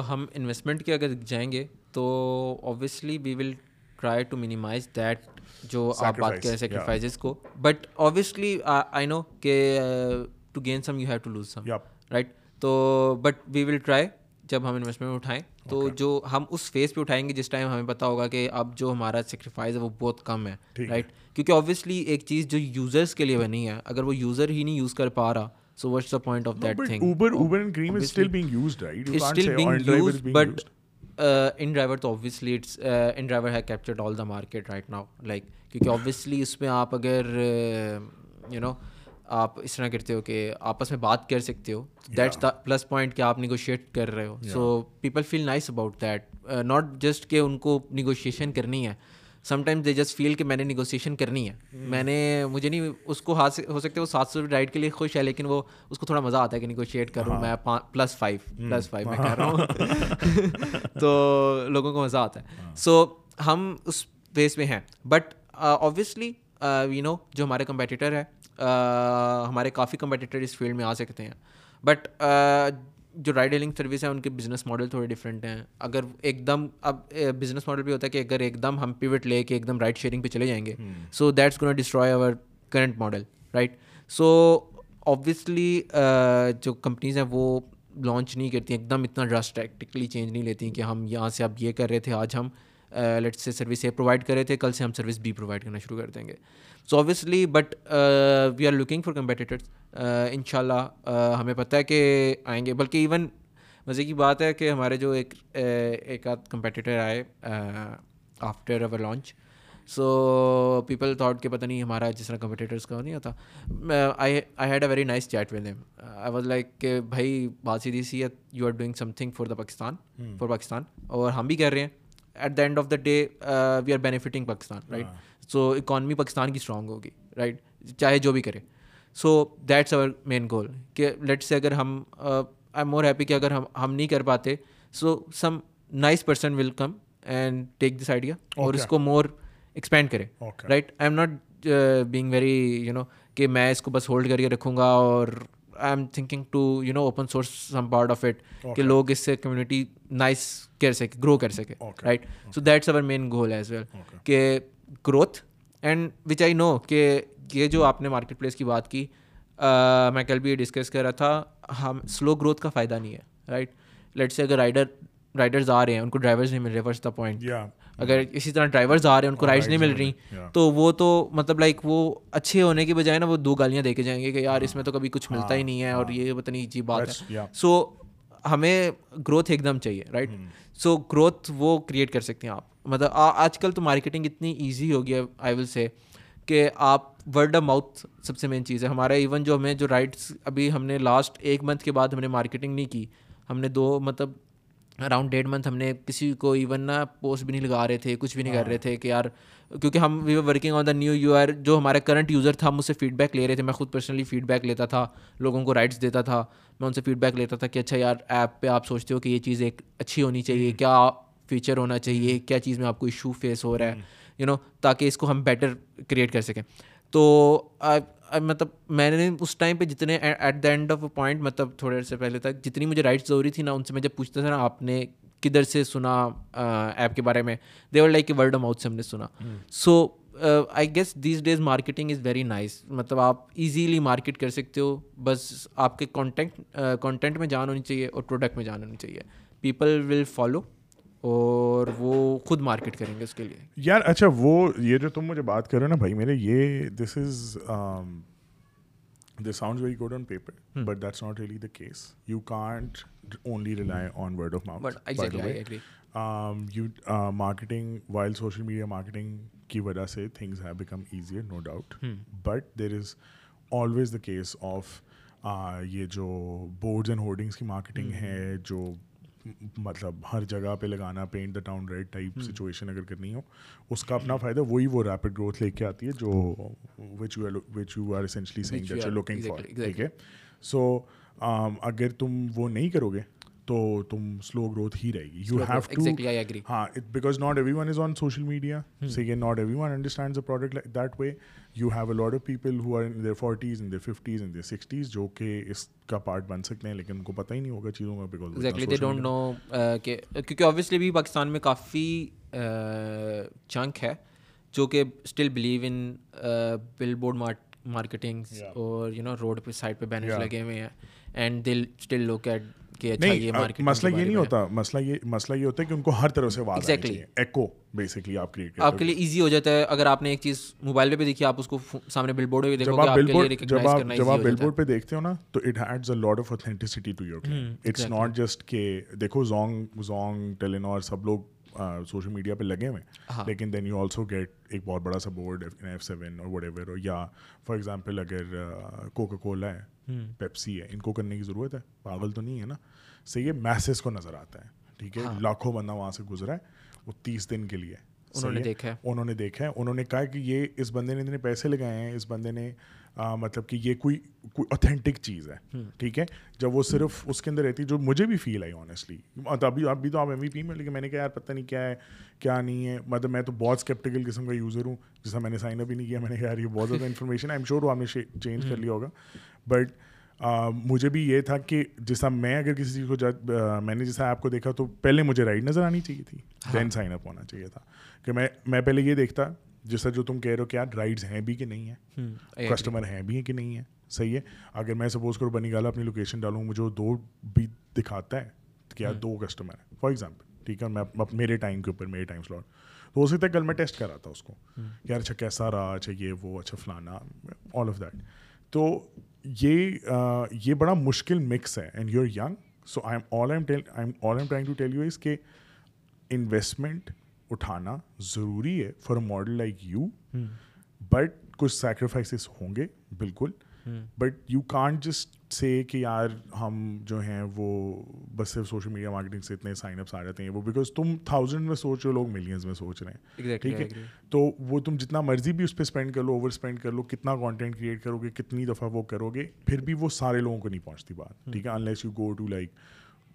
ہم انویسٹمنٹ کے اگر جائیں گے تو obviously we will try to minimize that جو آپ بات کریں سیکریفائزز کو. بٹ اوبیسلی آئی نو کہ to gain some you have to lose some right تو بٹ وی ول ٹرائی جب ہم انویسٹمنٹ اٹھائیں تو جو ہم اس فیز پہ اٹھائیں گے جس ٹائم ہمیں پتا ہوگا کہ اب جو ہمارا سیکریفائز ہے وہ بہت کم ہے رائٹ کیونکہ آبویسلی ایک چیز جو یوزرس کے لیے بنی ہے اگر وہ یوزر ہی نہیں یوز کر پا رہا so what's the point of that thing but in driver تو اوبیسلی اٹس ان ڈرائیور ہے captured all the market right now like کیونکہ اوبیسلی اس میں آپ اگر یو نو آپ اس طرح کرتے ہو کہ آپس میں بات کر سکتے ہو. دیٹس دا پلس پوائنٹ کہ آپ نیگوشیٹ کر رہے ہو. So people feel nice about that not just کہ ان کو نیگوشیشن کرنی ہے. Some times they just feel کہ میں نے نیگوسیشن کرنی ہے. میں نے مجھے نہیں اس کو ہاتھ ہو سکتا ہے وہ سات سو رائڈ کے لیے خوش ہے لیکن وہ اس کو تھوڑا مزہ آتا ہے کہ نیگوشیٹ کروں میں پلس فائیو پلس فائیو میں کہہ رہا ہوں. تو لوگوں کو مزہ آتا ہے. سو ہم اس بیس میں ہیں. بٹ اوبویسلی یو نو جو ہمارے کمپیٹیٹر ہے ہمارے کافی کمپیٹیٹر اس فیلڈ میں آ سکتے ہیں۔ بٹ جو رائڈ ہیلنگ سروس ہیں ان کے بزنس ماڈل تھوڑے ڈفرینٹ ہیں۔ اگر ایک دم اب بزنس ماڈل بھی ہوتا ہے کہ اگر ایک دم ہم پیوٹ لے کے ایک دم رائڈ شیئرنگ پہ چلے جائیں گے so that's gonna destroy our current model right so obviously جو کمپنیز ہیں وہ لانچ نہیں کرتی ایک دم اتنا ڈراسٹیکٹکلی چینج نہیں لیتی کہ ہم یہاں سے اب یہ کر رہے تھے آج ہم لیٹ سے سروس اے پرووائڈ کرے تھے کل سے ہم سروس بی پرووائڈ کرنا شروع کر دیں گے۔ So obviously but we are looking for competitors ان شاء اللہ ہمیں پتہ ہے کہ آئیں گے۔ بلکہ ایون مزے کی بات ہے کہ ہمارے جو ایک ایک آدھ کمپیٹیٹر آئے after our launch so people thought کہ پتہ نہیں ہمارا جس طرح کمپٹیٹرس کا نہیں ہوتا۔ I had a very nice chat with um I was like کہ بھائی بات سیدھی سی ہے you are doing something for the Pakistan for Pakistan اور ہم بھی کر رہے ہیں۔ At the end of the day we are benefiting Pakistan right so economy Pakistan کی اسٹرانگ ہوگی رائٹ چاہے جو بھی کرے سو دیٹس اوور مین گول کہ لیٹ سے اگر ہم آئی ایم مور ہیپی کہ اگر ہم ہم نہیں کر پاتے so some nice person will come and take this idea اور اس کو مور ایکسپینڈ کرے right I'm not being very you know کہ میں اس کو بس ہولڈ کر کے رکھوں گا اور I'm thinking to you know open source some part of it کہ لوگ اس سے کمیونٹی نائس کر سکے گرو کر سکے right so that's our main goal as well کہ growth and which I know کہ یہ جو آپ نے مارکیٹ پلیس کی بات کی میں کل بھی یہ ڈسکس کر رہا تھا ہم سلو گروتھ کا فائدہ نہیں ہے رائٹ لیٹ سے اگر رائڈر رائڈرز آ رہے ہیں ان کو ڈرائیورز نہیں مل رہے فرسٹ دا پوائنٹ اگر اسی طرح ڈرائیورز آ رہے ہیں ان کو رائڈس نہیں مل رہی تو وہ تو مطلب لائک وہ اچھے ہونے کی بجائے نا وہ دو گالیاں دے کے جائیں گے کہ یار اس میں تو کبھی کچھ ملتا ہی نہیں ہے اور یہ پتہ نہیں عجیب بات ہے۔ سو ہمیں گروتھ ایک دم چاہیے رائٹ سو گروتھ وہ کریٹ کر سکتے ہیں آپ۔ مطلب آج کل تو مارکیٹنگ اتنی ایزی ہو گیا آئی ول سے کہ آپ ورڈ آف ماؤتھ سب سے مین چیز ہے۔ ہمارا ایون جو ہمیں جو رائٹس ابھی ہم نے لاسٹ ایک منتھ کے بعد ہم نے مارکیٹنگ نہیں کی۔ ہم نے دو مطلب اراؤنڈ ڈیڑھ منتھ ہم نے کسی کو ایون نا پوسٹ بھی نہیں لگا رہے تھے کچھ بھی نہیں کر رہے تھے کہ یار کیونکہ ہم we working on the new you are جو ہمارا کرنٹ یوزر تھا ہم اس سے فیڈ بیک لے رہے تھے۔ میں خود پرسنلی فیڈ بیک لیتا تھا لوگوں کو رائٹس دیتا تھا۔ میں ان سے فیڈ بیک لیتا تھا کہ اچھا یار ایپ پہ آپ سوچتے ہو کہ یہ چیز ایک اچھی ہونی چاہیے کیا فیچر ہونا چاہیے کیا چیز میں آپ کو ایشو فیس ہو رہا ہے یو نو تاکہ اس کو ہم بیٹر کریٹ کر سکیں۔ تو مطلب میں نے اس ٹائم پہ جتنے at the end of a point مطلب تھوڑے سے پہلے تک جتنی مجھے رائٹس ضروری تھی نا ان سے میں جب پوچھتا تھا نا آپ نے کدھر سے سنا ایپ کے بارے میں؟ دیور لائک کہ ورڈ ماؤتھ سے ہم نے سنا۔ So I guess these days marketing is very nice مطلب آپ ایزیلی مارکیٹ کر سکتے ہو۔ بس آپ کے کانٹینٹ کانٹینٹ میں جان ہونی چاہیے اور پروڈکٹ میں جان ہونی چاہیے۔ پیپل ول فالو اور وہ خود مارکیٹ کریں گے اس کے لیے۔ یار اچھا وہ یہ جو تم مجھے بات کرو نا بھائی میرے یہ this is this sound very good on paper but that's not really the case you can't only rely on word of mouth marketing while social media marketing کی وجہ سے things have become easier no doubt but there is always the case of یہ جو boards and holdings کی marketing ہے جو مطلب ہر جگہ پہ لگانا paint the town red type situation اگر کرنی ہو اس کا اپنا فائدہ وہی وہ ریپڈ گروتھ لے کے آتی ہے جو which which you are essentially saying looking for ٹھیک ہے؟ سو اگر تم وہ نہیں کرو گے تو تم سلو گروتھ ہی رہے گی۔ یو ہیو ٹو ہاں because not everyone is on social media second not everyone understand the product that way you have a lot of people who are in their forties in their fifties in their sixties جو کہ اس کا part بن سکتے ہیں لیکن ان کو پتہ ہی نہیں ہوگا چیزوں کا because exactly they don't know کہ کیونکہ آبویسلی بھی پاکستان میں کافی چنک ہے جو کہ still believe in billboard marketing اور یو نو روڈ پہ سائڈ پہ بینرز لگے ہوئے ہیں اینڈ دل اسٹل لوک ایٹ اچھا مسئلہ یہ نہیں ہوتا مسئلہ یہ مسئلہ یہ ہوتا ہے کہ ان کو ہر سے ایکو آپ کریٹ آپ کے لیے ایزی ہو جاتا ہے۔ اگر آپ نے ایک چیز موبائل پہ بھی دیکھی آپ اس کو سامنے بل بورڈ پہ جب آپ بل بورڈ جب آپ بل بورڈ پہ دیکھتے ہو نا تو it lot of authenticity to your it's not just کہ دیکھو زونگ زونگ ٹیلینور سب لوگ سوشل میڈیا پہ لگے ہوئے ہیں۔ لیکن دین یو آلسو گیٹ ایک بہت بڑا سا بورڈ ایف سیون اور وٹ ایور یا فار ایگزامپل اگر کوکا کولا ہے پیپسی ہے ان کو کرنے کی ضرورت ہے۔ پاگل تو نہیں ہے نا۔ سے یہ میسز کو نظر آتا ہے۔ ٹھیک ہے لاکھوں بندہ وہاں سے گزرا ہے وہ تیس دن کے لیے۔ انہوں نے دیکھا ہے۔ انہوں نے دیکھا ہے۔ انہوں نے کہا کہ یہ اس بندے نے اتنے پیسے لگائے ہیں اس بندے نے مطلب کہ یہ کوئی کوئی اوتھینٹک چیز ہے ٹھیک ہے؟ جب وہ صرف اس کے اندر رہتی جو مجھے بھی فیل آئی آنیسٹلی ابھی ابھی تو آپ ایم وی پی میں لیکن میں نے کہا یار پتہ نہیں کیا ہے کیا نہیں ہے؟ مطلب میں تو بہت اسکیپٹیکل قسم کا یوزر ہوں جیسا میں نے سائن اپ ہی نہیں کیا میں نے کہا یار یہ بہت زیادہ انفارمیشن آئی ایم شیور آپ نے چینج کر لیا ہوگا. بٹ مجھے بھی یہ تھا کہ جیسا میں اگر کسی چیز کو میں نے جیسا آپ کو دیکھا تو پہلے مجھے رائڈ نظر آنی چاہیے تھی دین سائن اپ ہونا چاہیے تھا۔ کہ میں میں پہلے یہ دیکھتا جیسا جو تم کہہ رہے ہو کہ یار رائڈس ہیں بھی کہ نہیں ہیں؟ کسٹمر ہیں بھی ہیں کہ نہیں ہیں؟ صحیح ہے۔ اگر میں سپوز کروں بنی گالا اپنی لوکیشن ڈالوں مجھے دو بھی دکھاتا ہے کہ یار دو کسٹمر ہیں۔ فار ایگزامپل ٹھیک ہے میں میرے ٹائم کے اوپر میرے ٹائم سلاٹ تو ہو سکتا ہے کل میں ٹیسٹ کرا تھا اس کو کہ یار اچھا کیسا رہا اچھا یہ وہ اچھا فلانا آل آف دیٹ تو یہ یہ بڑا مشکل مکس ہے and you are young so I'm all um all um trying to tell you as کہ انویسٹمنٹ اٹھانا ضروری ہے for a model like you but کچھ سیکریفائسز ہوں گے بالکل۔ But you can't just say کہ یار ہم جو ہیں وہ بس صرف سوشل میڈیا مارکیٹنگ سے اتنے سائن اپس آ جاتے ہیں وہ بیکاز تم تھاؤزنڈ میں سوچ رہے ہو لوگ ملینس میں سوچ رہے ہیں۔ ٹھیک ہے؟ تو وہ تم جتنا مرضی بھی اس پہ اسپینڈ کر لو اوور اسپینڈ کر لو کتنا کانٹینٹ کریٹ کرو گے کتنی دفعہ وہ کرو گے پھر بھی وہ سارے لوگوں کو نہیں پہنچتی بات۔ ٹھیک ہے؟ Unless you go to like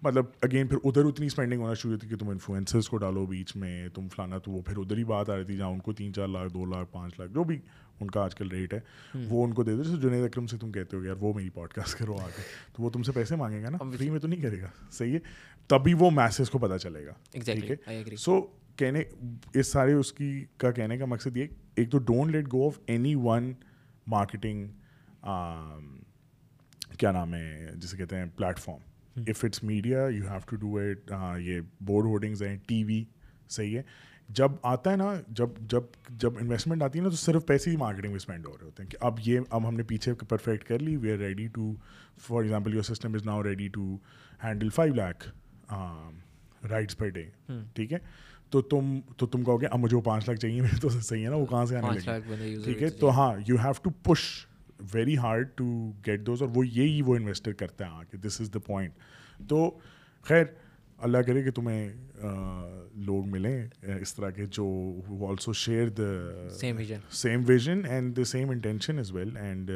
مطلب اگین پھر ادھر اتنی اسپینڈنگ ہونا شروع ہوتی کہ تم انفلوئنسرس کو ڈالو بیچ میں تم فلانا تو وہ پھر ادھر ہی بات آ رہی تھی جہاں ان کو تین چار لاکھ دو لاکھ پانچ لاکھ جو بھی ان کا آج کل ریٹ ہے وہ ان کو دے دو۔ جیسے جنید اکرم سے تم کہتے ہو یار وہ میری پوڈ کاسٹ کرو آگے تو وہ تم سے پیسے مانگے گا نا۔ فری میں تو نہیں کرے گا۔ صحیح ہے۔ تبھی وہ میسیز کو پتہ چلے گا۔ ٹھیک ہے؟ سو کہنے اس سارے اس کی کا کہنے کا مقصد یہ ایک تو don't let go of any one marketing کیا نام ہے جسے کہتے ہیں platform if it's media you have to do it یہ بورڈ ہولڈنگز ہیں ٹی وی صحیح ہے. جب آتا ہے نا جب جب جب انویسٹمنٹ آتی ہے نا تو صرف پیسے ہی مارکیٹنگ میں اسپینڈ ہو رہے ہوتے ہیں کہ اب یہ اب ہم نے پیچھے پرفیکٹ کر لی we are ready to for example your system is now ready to handle five lakh rides per day ٹھیک ہے؟ تو تم تو تم کہو گے اب مجھے وہ پانچ لاکھ چاہیے تو صحیح ہے نا وہ کہاں سے آنے لگے؟ ٹھیک ہے؟ تو ہاں you have to push very hard to get those اور وہ یہی وہ انویسٹر کرتا ہے آ کے دس از دا پوائنٹ تو خیر اللہ کرے کہ تمہیں لوگ ملیں اس طرح کے جو also share the same vision and the same intention as well and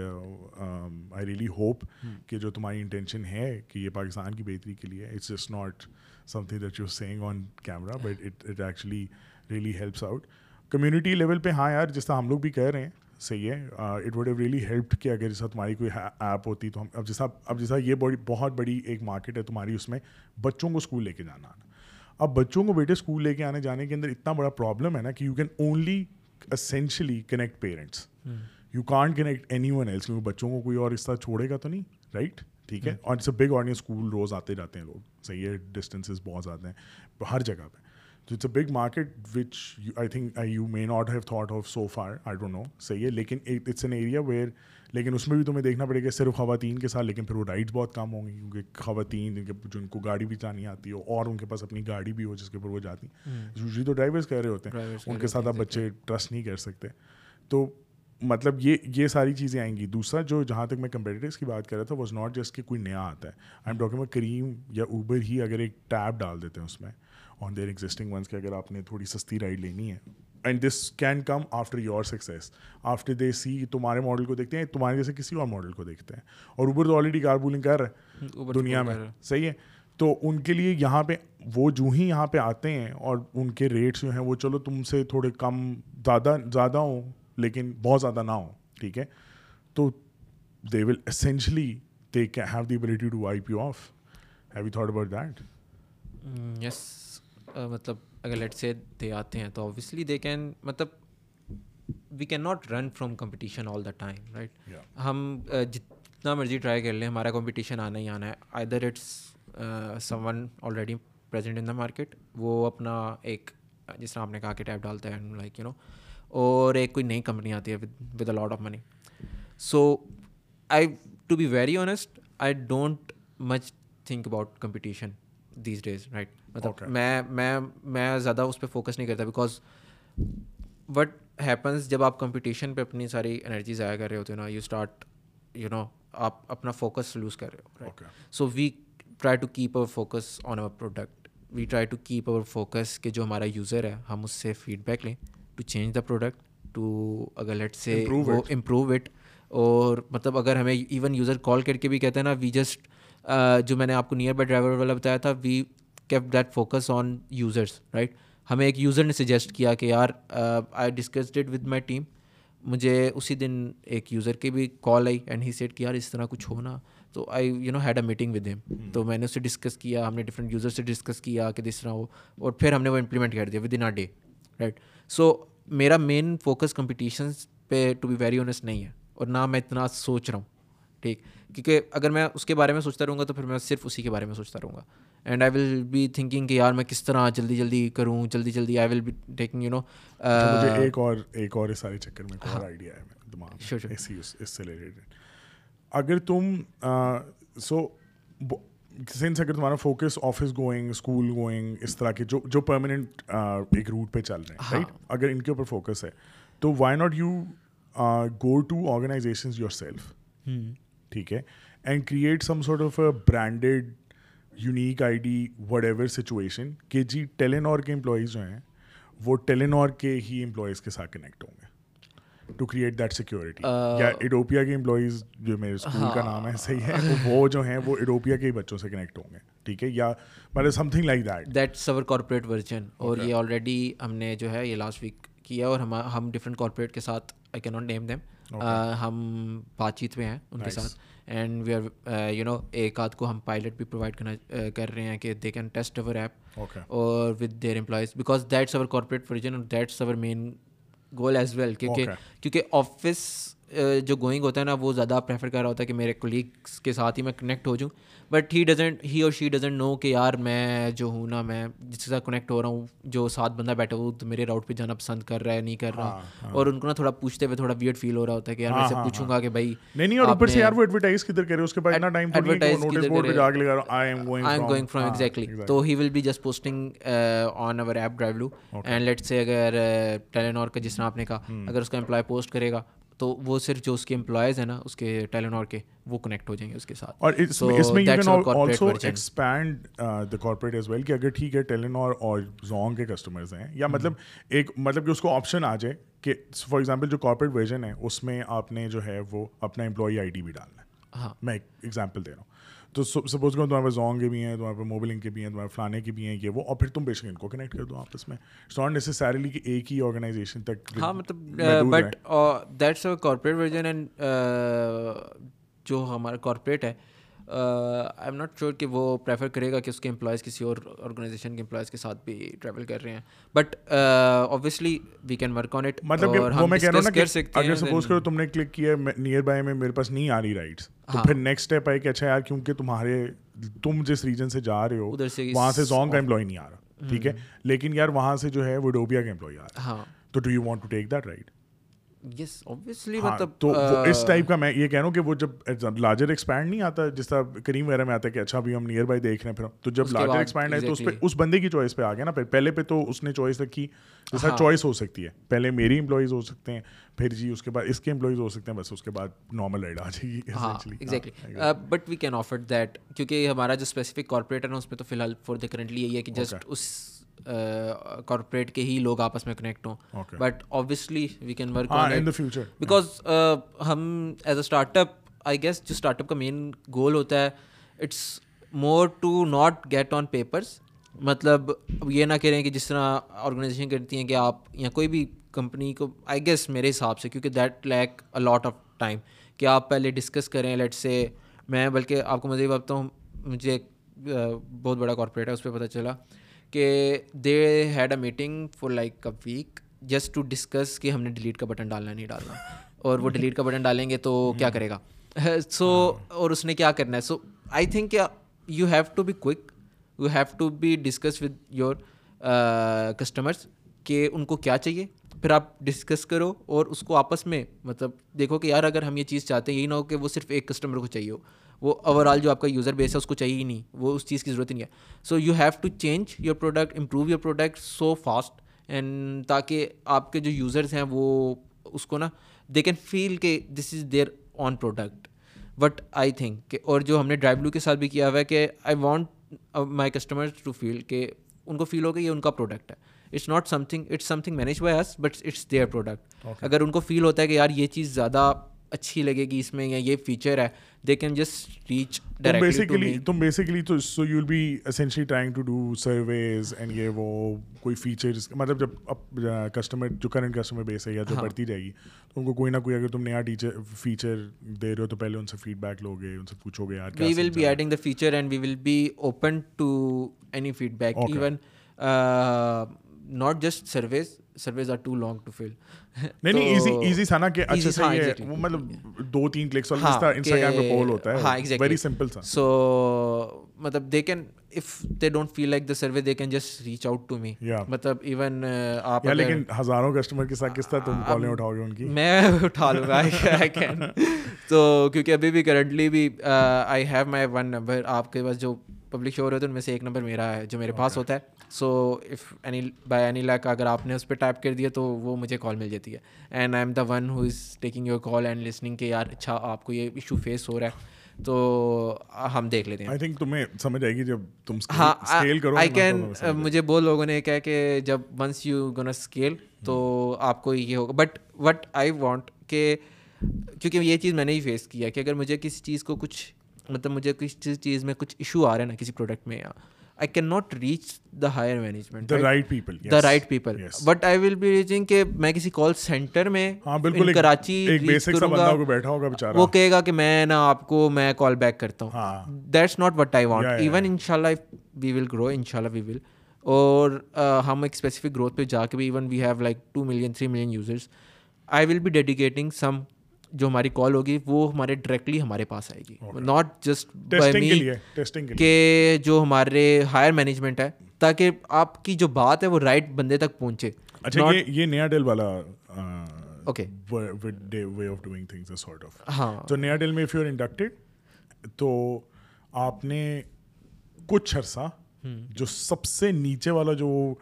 I really hope کہ جو تمہاری انٹینشن ہے کہ یہ پاکستان کی بہتری کے لیے it's just not something that you saying on camera but it it actually really helps out community level پہ ہاں یار جس طرح ہم لوگ بھی کہہ رہے ہیں صحیح ہے۔ It would have really help کہ اگر جیسا تمہاری کوئی ایپ ہوتی تو ہم اب جیسا اب جیسا یہ بڑی بہت بڑی ایک مارکیٹ ہے تمہاری اس میں بچوں کو اسکول لے کے جانا آنا۔ اب بچوں کو بیٹے اسکول لے کے آنے جانے کے اندر اتنا بڑا پرابلم ہے نا کہ you can only essentially connect parents you can't connect anyone else کیونکہ بچوں کو کوئی اور اس طرح چھوڑے گا تو نہیں رائٹ ٹھیک ہے؟ اور it's a big audience school روز آتے جاتے ہیں لوگ۔ صحیح ہے ڈسٹینسز بہت زیادہ ہیں ہر جگہ پہ۔ It's a big market which I think you may not have thought of so far I don't know صحیح ہے لیکن اٹس این ایریا ویئر لیکن اس میں بھی تمہیں دیکھنا پڑے گا صرف خواتین کے ساتھ لیکن پھر وہ رائڈس بہت کم ہوں گی کیونکہ خواتین جن کے جن کو گاڑی بھی چلانی آتی ہو اور ان کے پاس اپنی گاڑی بھی ہو جس کے اوپر وہ جاتی یوزلی تو ڈرائیورس کہہ رہے ہوتے ہیں ان کے ساتھ آپ بچے ٹرسٹ نہیں کر سکتے تو مطلب یہ یہ ساری چیزیں آئیں گی دوسرا جو جہاں تک میں کمپیٹیٹرس کی بات کر رہا تھا واز ناٹ جسٹ کہ کوئی نیا آتا ہے آئی ایم ٹاکنگ کریم یا اوبر ہی اگر ایک ٹیب ڈال دیتے ہیں اس میں آن دیئر ایگزسٹنگ ونس کہ اگر آپ نے تھوڑی سستی رائڈ لینی ہے. And this can come after your success after they see تمہارے ماڈل کو دیکھتے ہیں تمہارے جیسے کسی اور ماڈل کو دیکھتے ہیں. اور اوبر تو آلریڈی کار بولنگ کر رہے ہیں دنیا میں. صحیح ہے؟ تو ان کے لیے یہاں پہ وہ جو ہی یہاں پہ آتے ہیں اور ان کے ریٹس جو ہیں وہ چلو تم سے تھوڑے کم زیادہ زیادہ ہوں لیکن بہت زیادہ نہ ہوں. ٹھیک ہے؟ تو they will essentially they have the ability to I P of have you thought about that yes مطلب اگر لیٹ سے دے آتے ہیں تو اوبیسلی دے کین مطلب we can not run from competition all the time right ہم جتنا مرضی ٹرائی کر لیں ہمارا کمپٹیشن آنا ہی آنا ہے۔ I there it's someone already present in the market وہ اپنا ایک جس طرح آپ نے کہا کہ ٹیپ ڈالتا ہے لائک یو نو اور ایک کوئی نئی کمپنی آتی ہے with a lot of money so I to be very honest I don't much think about competition these days right مطلب میں میں میں زیادہ اس پہ فوکس نہیں کرتا بیکاز وٹ ہیپنس جب آپ کمپٹیشن پہ اپنی ساری انرجی ضائع کر رہے ہوتے ہیں نا یو اسٹارٹ یو نو آپ اپنا فوکس لوز کر رہے ہو so we try to keep our focus on our product we try to keep our focus کہ جو ہمارا یوزر ہے ہم اس سے فیڈ بیک لیں to change the product to اگر لیٹ سے وہ امپروو اٹ اور مطلب اگر ہمیں ایون یوزر کال کر کے بھی کہتے ہیں نا وی جسٹ جو میں نے آپ کو نیئر بائی ڈرائیور والا بتایا تھا we keep that focus on users right ہمیں ایک یوزر نے سجیسٹ کیا کہ یار I discussed with my team مجھے اسی دن ایک یوزر کی بھی کال آئی اینڈ ہی سیٹ کہ یار اس طرح کچھ ہونا تو I you know had a meeting with ہم تو میں نے اس سے ڈسکس کیا ہم نے ڈفرنٹ یوزر سے ڈسکس کیا کہ جس طرح ہو۔ اور پھر ہم نے وہ امپلیمنٹ کر دیا with in a day right so میرا مین فوکس کمپٹیشنس پہ ٹو بی ویری آنیسٹ نہیں ہے۔ اور نہ میں اتنا سوچ رہا ہوں ٹھیک؟ کیونکہ اگر میں اس کے بارے میں سوچتا رہوں گا تو پھر میں صرف اسی کے بارے میں سوچتا رہوں گا۔ And I will be thinking کہ یار میں کس طرح جلدی جلدی کروں جلدی جلدی I will be taking you know ایک اور ایک اور اس سارے چکر میں ایک اور آئیڈیا ہے دماغ اسی اس سے ریلیٹڈ اگر تم سو سنس اگر تمہارا focus office going school going اس طرح کے جو جو پرماننٹ ایک روٹ پہ چل رہے ہیں رائٹ اگر ان کے اوپر فوکس ہے تو why not you go to organizations yourself ٹھیک ہے and create some sort of branded unique I D whatever situation کہ جی ٹیلینور کے امپلائیز جو ہیں وہ ٹیلینور کے ہی امپلائیز کے ساتھ کنیکٹ ہوں گے ٹو کریٹ دیٹ سیکورٹی یا ایڈوپیا کے امپلائیز جو میرے اسکول کا نام ہے صحیح ہے وہ جو ہیں وہ ایڈوپیا کے ہی بچوں سے کنیکٹ ہوں گے ٹھیک ہے؟ یا مطلب something like that that's our corporate version اور یہ آلریڈی ہم نے جو ہے یہ لاسٹ ویک کیا اور ہم ہم ڈفرینٹ کارپوریٹ کے ساتھ آئی کی ناٹ نیم دیم ہم بات چیت میں ہیں ان کے ساتھ۔ And we are you know ایک آدھ کو ہم پائلٹ بھی پرووائڈ کرنا کر رہے ہیں کہ they can test our app اور with their employees because that's our corporate version اور that's our main goal as well کیونکہ کیونکہ آفس جو گوئنگ ہوتا ہے نا وہ زیادہ پریفر کر رہا ہوتا ہے کہ میرے کولیگس کے ساتھ ہی میں کنیکٹ ہو جاؤں۔ بٹ ہی ڈزنٹ ہی اور شی ڈزنٹ نو کہ یار میں جو ہوں نا میں جس کے ساتھ کنیکٹ ہو رہا ہوں جو ساتھ بندہ بیٹھا ہوا تو میرے راؤٹ پہ جانا پسند کر رہا ہے نہیں کر رہا۔ اور ان کو نا تھوڑا پوچھتے ہوئے تھوڑا ویئر فیل ہو رہا ہوتا ہے کہ یار میں سے پوچھوں گا کہ بھائی نہیں نہیں اور اوپر سے یار وہ ایڈورٹائز کدھر کرے اس کے بعد اتنا ٹائم ایڈورٹائز نوٹس بورڈ پہ جا کے لگا I'm going I'm going from exactly تو he will be just posting on our app drive low and let's say اگر ٹیلینور کا جس طرح آپ نے کہا اگر اس کا امپلائی پوسٹ کرے گا تو وہ صرف جو اس کے امپلائز ہیں نا اس کے ٹیلنور کے وہ کنیکٹ ہو جائیں گے اس کے ساتھ۔ اور اس میں اس میں you can also expand the corporate as well کہ اگر ٹھیک ہے ٹیلنور اور زونگ کے کسٹمرز ہیں یا مطلب ایک مطلب کہ اس کو آپشن آ جائے کہ فار ایگزامپل جو کارپوریٹ ورژن ہے اس میں آپ نے جو ہے وہ اپنا امپلائی آئی ڈی بھی ڈالنا ہے۔ ہاں۔ میں ایک ایگزامپل دے رہا ہوں۔ تو سپوز کرو تمہارے پاس زونگ کے بھی ہیں تمہارے پاس موبلنگ کے بھی ہیں تمہارے فلانے کے بھی ہیں یہ وہ اور پھر تم بے شک ان کو کنیکٹ کر دو آپس میں. اٹس ناٹ نیسسریلی کہ ایک ہی آرگنائزیشن تک ہاں مطلب but that's a corporate version and جو ہمارا کارپوریٹ ہے آئی ایم ناٹ شیور کہ وہ پریفر کرے گا کہ اس کے امپلائز کسی اور آرگنائزیشن کے امپلائز کے ساتھ بھی ٹریول کر رہے ہیں. But obviously we can work on it مطلب وہ میں کہہ رہا ہوں نا اگر سپوز کرو تم نے کلک کیا نیئر بائی میں میرے پاس نہیں آ رہی رائٹس تو پھر نیکسٹ اسٹیپ ہے کہ اچھا یار کیونکہ تمہارے تم جس ریجن سے جا رہے ہو وہاں سے زونگ کا امپلائی نہیں آ رہا ٹھیک ہے؟ لیکن یار وہاں سے جو ہے وہ ڈوبیا کا امپلائی آ رہا ہے۔ تو do you want to take that right yes obviously مطلب تو اس ٹائپ کا میں یہ کہہ رہا ہوں کہ وہ جب لارجر ایکسپینڈ نہیں آتا جس طرح کریم وغیرہ میں آتا ہے کہ اچھا ابھی ہم نیئر بائی دیکھ رہے ہیں پھر تو جب لارجر ایکسپینڈ ہے تو اس پہ اس بندے کی چوائس پہ آ گیا نا پہلے پہ تو اس نے چوائس رکھی جیسا چوائس ہو سکتی ہے۔ پہلے میری امپلائیز ہو سکتے ہیں پھر جی اس کے بعد اس کے امپلائیز ہو سکتے ہیں بس اس کے بعد نارمل ریٹ آ جائے گی exactly but we can offer that کیونکہ ہمارا جو اسپیسیفک کارپوریٹ ہے اس پہ تو فی الحال فور دا کرنٹلی یہی ہے کہ جسٹ اس کارپوریٹ کے ہی لوگ آپس میں کنیکٹ ہوں but obviously we can work future because ہم as a start up I guess جو اسٹارٹ اپ کا مین گول ہوتا ہے it's more to not get on papers مطلب یہ نہ کہہ رہے ہیں کہ جس طرح آرگنائزیشن کرتی ہیں کہ آپ یا کوئی بھی کمپنی کو آئی گیس میرے حساب سے کیونکہ that like a lot of time کہ آپ پہلے ڈسکس کریں لیٹ سے میں بلکہ آپ کو مزید بتاتا ہوں مجھے ایک بہت بڑا کارپوریٹ ہے اس پہ پتہ چلا کہ they had a meeting for like a week just to discuss کہ ہم نے ڈیلیٹ کا بٹن ڈالنا نہیں ڈالنا۔ اور وہ ڈیلیٹ کا بٹن ڈالیں گے تو کیا کرے گا۔ سو اور اس نے کیا کرنا ہے؟ So I think you have to be quick you have to be discuss with your customers کہ ان کو کیا چاہیے۔ پھر آپ ڈسکس کرو اور اس کو آپس میں مطلب دیکھو کہ یار اگر ہم یہ چیز چاہتے ہیں یہی نہ ہو کہ وہ صرف ایک کسٹمر کو چاہیے ہو۔ وہ اوور آل جو آپ کا یوزر بیس ہے اس کو چاہیے ہی نہیں وہ اس چیز کی ضرورت ہی نہیں ہے۔ So you have to change your product improve your product so fast and تاکہ آپ کے جو یوزرس ہیں وہ اس کو نا دے کین فیل کہ this is their own product but I think کہ اور جو ہم نے ڈرائی بلو کے ساتھ بھی کیا ہوا ہے کہ I want my customer to feel کہ ان کو فیل ہو کہ یہ ان کا پروڈکٹ ہے۔ It's not something it's something manage by us but it's their product اگر ان کو فیل ہوتا ہے کہ یار یہ چیز زیادہ اچھی لگے گی اس میں یا یہ فیچر ہے they can just reach basically تم بیسیکلی تو so you will be essentially trying to do surveys and یہ وہ کوئی فیچرس مطلب جب اب کسٹمر جو کرنٹ کسٹمر بیس ہے یا جو بڑھتی جائے گی تو ان کو کوئی نہ کوئی اگر تم نیا ٹیچر فیچر دے رہے ہو تو پہلے ان سے فیڈ بیک لو گے ان سے پوچھو گے یار we will be adding the feature and we will be open to any feedback even not just service surveys are too long to fill نہیں نہیں ایزی ایزی تھا نا کہ اچھا، یہ ہاں، مطلب دو تین کلکس اور انسٹاگرام ہاں، پہ پول ہوتا ہے ہاں، ویری سمپل سا۔ سو مطلب they can if they don't feel like the survey they can just reach out to me مطلب ایون آپ لیکن ہزاروں کسٹمر کے ساتھ کس طرح تم کالیں اٹھاؤ گے ان کی میں اٹھا لوں گا آئی کین تو کیونکہ ابھی بھی کرنٹلی بھی I have my one number آپ کے پاس جو پبلک شو ہو رہے ہوتے ہیں ان میں سے ایک نمبر میرا ہے جو میرے پاس ہوتا ہے so if anybody any like اگر آپ نے اس پہ ٹائپ کر دیا تو وہ مجھے کال مل جاتی ہے and I am the one who is taking your call and listening کہ یار اچھا آپ کو یہ ایشو فیس ہو رہا ہے تو ہم دیکھ لیتے ہیں۔ آئی تھنک تمہیں سمجھ آئے گی جب تم ہاں اسکیل کرو آئی کین مجھے بہت لوگوں نے کہا کہ جب ونس یو گن اسکیل تو آپ کو یہ ہوگا۔ بٹ وٹ آئی وانٹ کہ کیونکہ یہ چیز میں نے ہی فیس کیا کہ اگر مجھے کسی چیز کو کچھ مطلب مجھے کسی چیز میں کچھ ایشو آ رہا ہے نا کسی پروڈکٹ میں یا I can not reach the higher management the right people but I will be reaching کہ میں کسی کال سینٹر میں کراچی وہ کہے گا کہ میں نا آپ کو میں کال بیک کرتا ہوں۔ That's not what I want even ان شاء اللہ وی ول گرو ان شاء اللہ وی ول اور ہم ایک اسپیسیفک گروتھ پہ جا کے بھی even we have like two million three million users I will be dedicating some جو ہماری کال ہوگی وہ ہمارے ڈائریکٹلی ہمارے پاس آئے گی. ناٹ جسٹ کہ جو ہمارے ہائر مینجمنٹ ہے تاکہ آپ کی جو بات ہے وہ رائٹ بندے تک پہنچے. اچھا یہ نیا ڈیل والا okay way of doing things sort of ہاں. تو نیا ڈیل میں اف یو انڈکٹیڈ تو آپ نے کچھ عرصہ جو سب سے نیچے والا جو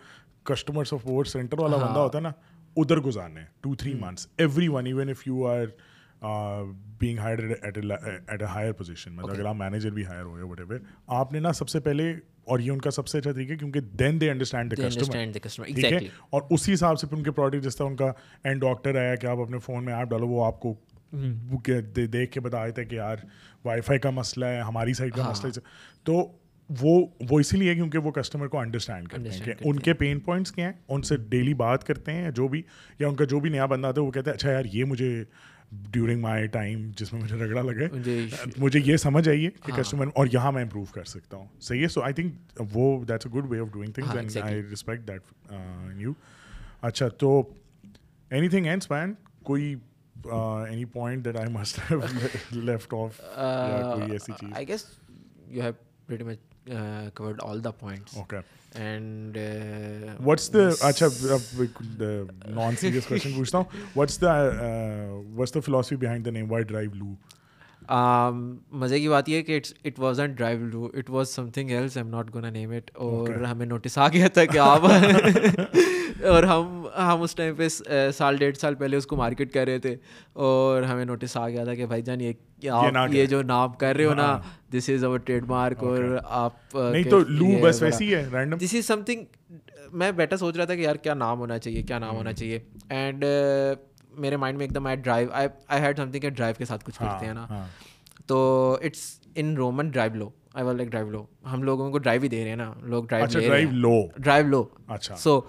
کسٹمر سپورٹ سینٹر والا ہاں. بندہ ہوتا ہے نا ادھر گزارنے two three months everyone even if you are being hire at a higher position مطلب اگر آپ مینیجر بھی ہائر ہوئے وٹ ایور آپ نے نا سب سے پہلے اور یہ ان کا سب سے اچھا طریقہ کیونکہ دین دے انڈرسٹینڈ ٹھیک ہے؟ اور اسی حساب سے پھر ان کے پروڈکٹ جس طرح ان کا اینڈ ڈاکٹر آیا کہ آپ اپنے فون میں ایپ ڈالو وہ آپ کو دیکھ کے بتا تھے کہ یار وائی فائی کا مسئلہ ہے ہماری سائڈ کا مسئلہ ہے۔ تو وہ وہ اسی لیے کیونکہ وہ کسٹمر کو انڈرسٹینڈ کرتے ہیں کہ ان کے پین پوائنٹس کیا ہیں ان سے ڈیلی بات کرتے ہیں جو بھی یا ان کا جو بھی نیا بندہ آتا ہے وہ کہتے ہیں اچھا یار یہ مجھے ڈیورنگ مائی ٹائم جس میں مجھے رگڑا لگے مجھے یہ سمجھ آئیے کہ کسٹمر اور یہاں میں امپروو کر سکتا ہوں۔ صحیح ہے؟ سو آئی تھنک وہ that's a good way of doing things and I respect that you اچھا تو اینی تھنگ اینڈ اسپین کوئی any point that I must left off کوئی ایسی چیز؟ I guess you have what much covered all the point and what's the اچھا پوچھتا ہوں what's what's the philosophy behind Um, مزے کی بات یہ کہ it was drive do it was something else am not name it اور ہمیں نوٹس آ گیا تھا کہ آپ اور ہم ہم اس ٹائم پہ سال ڈیڑھ سال پہلے اس کو مارکیٹ کر رہے تھے اور ہمیں نوٹس آ گیا تھا کہ بھائی جان یہ آپ یہ جو نام کر رہے ہو نا this is over trademark اور آپ دس از سم تھنگ میں بیٹا سوچ رہا تھا کہ یار کیا نام ہونا چاہیے کیا نام ہونا چاہیے۔ اینڈ میرے مائنڈ میں ایک دم I drive I had something کہ ڈرائیو کے ساتھ کچھ کرتے ہیں ہاں، نا۔ ہاں۔ تو it's in Roman drive love I will like drive لو ہم لوگوں کو ڈرائیو ہی دے رہے ہیں نا۔ لوگ drive drive love drive love اچھا۔ سو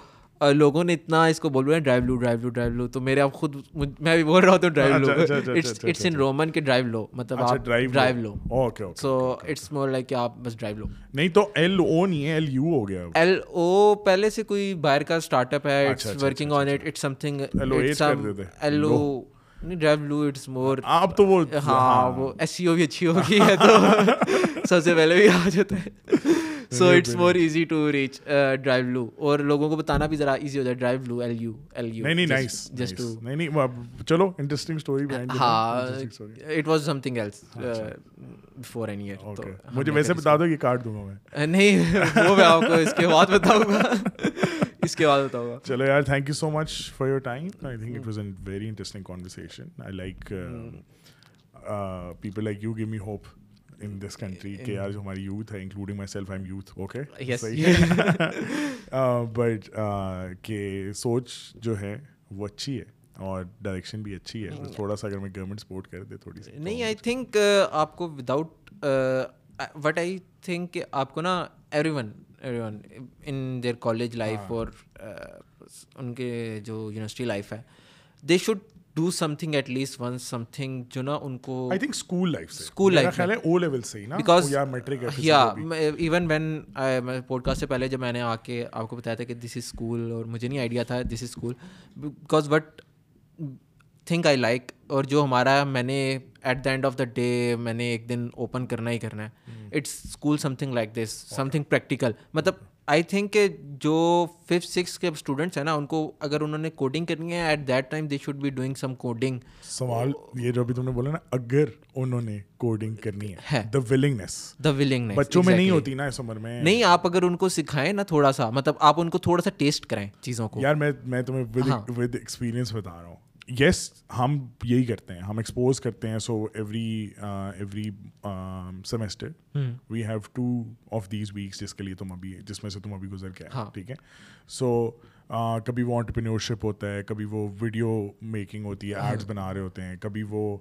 لوگوں نے اتنا اس کو بول رہے ہیں drive love drive love drive love. تو میرے آپ خود میں بھی بول رہا ہوں تو ڈرائیو اچھا، لو۔ اٹس ان رومن کے ڈرائیو لو مطلب اچھا، آپ drive love. Okay so it's more like آپ بس ڈرائیو لو۔ نہیں تو ایل او نہیں ہے ایل یو ہو گیا۔ ایل او پہلے سے کوئی باہر کا اسٹارٹ اپ ہے it's working on it it's something L O drive love. It's more آپ تو وہ ہاں وہ ایس سی او بھی اچھی ہوگی ہے تو۔ سب سے پہلے بھی آ جاتے ہیں۔ So it's more easy to reach drive love اور لوگوں کو بتانا بھی ذرا ایزی ہو جائے drive love L U L U نہیں نائس جسٹ ٹو نہیں نہیں چلو انٹرسٹنگ سٹوری ہاں it was something else before an year مجھے ویسے بتا دو یہ کارڈ دوں گا میں نہیں وہ میں آپ کو اس کے بعد بتاؤں گا اس کے بعد بتاؤں گا چلو یار thank you so much for your time I think it was a very interesting conversation I like people like you give me hope in this country کہ یار جو ہماری یوتھ ہے including myself I am youth okay but کہ سوچ جو ہے وہ اچھی ہے اور ڈائریکشن بھی اچھی ہے تھوڑا سا اگر میں گورنمنٹ سپورٹ کر دے تھوڑی سی نہیں آئی تھنک آپ کو وداؤٹ وٹ آئی تھنک کہ آپ کو نا everyone everyone in their college life اور ان کے جو یونیورسٹی لائف ہے they should do something at least one something جو نا ان کو آئی تھنک اسکول لائف سے. اسکول لائف خیال ہے او لیول سے ہی نا. بیکاز یا میٹرک یا ایون وین پوڈ کاسٹ سے پہلے جب میں نے آ کے آپ کو بتایا تھا کہ دس از اسکول اور مجھے نہیں آئیڈیا تھا this is school because but think I like اور جو ہمارا میں نے at the end of the day میں نے ایک دن اوپن کرنا ہی کرنا ہے. It's school something like this something practical مطلب آئی تھنک کہ جو ففتھ سکس کے اسٹوڈنٹس ہیں نا ان کو اگر انہوں نے کوڈنگ کرنی ہے at that time they should be doing some coding سوال یہ جو ابھی تم نے بولا نا اگر انہوں نے کوڈنگ کرنی ہے دا ولنگنیس دا ولنگ بچوں میں نہیں ہوتی نا اس عمر میں۔ نہیں آپ اگر ان کو سکھائیں نا تھوڑا سا مطلب آپ ان کو تھوڑا سا ٹیسٹ کرائیں چیزوں کو۔ یار میں میں تمہیں ود ایکسپیرینس بتا رہا ہوں۔ یس ہم یہی کرتے ہیں ہم ایکسپوز کرتے ہیں so every every semester we have two of these weeks جس کے لیے تم ابھی جس میں سے تم ابھی گزر کے آئے ٹھیک ہے؟ سو کبھی وہ آنٹرپرینورشپ ہوتا ہے کبھی وہ ویڈیو میکنگ ہوتی ہے ایڈس بنا رہے ہوتے ہیں کبھی وہ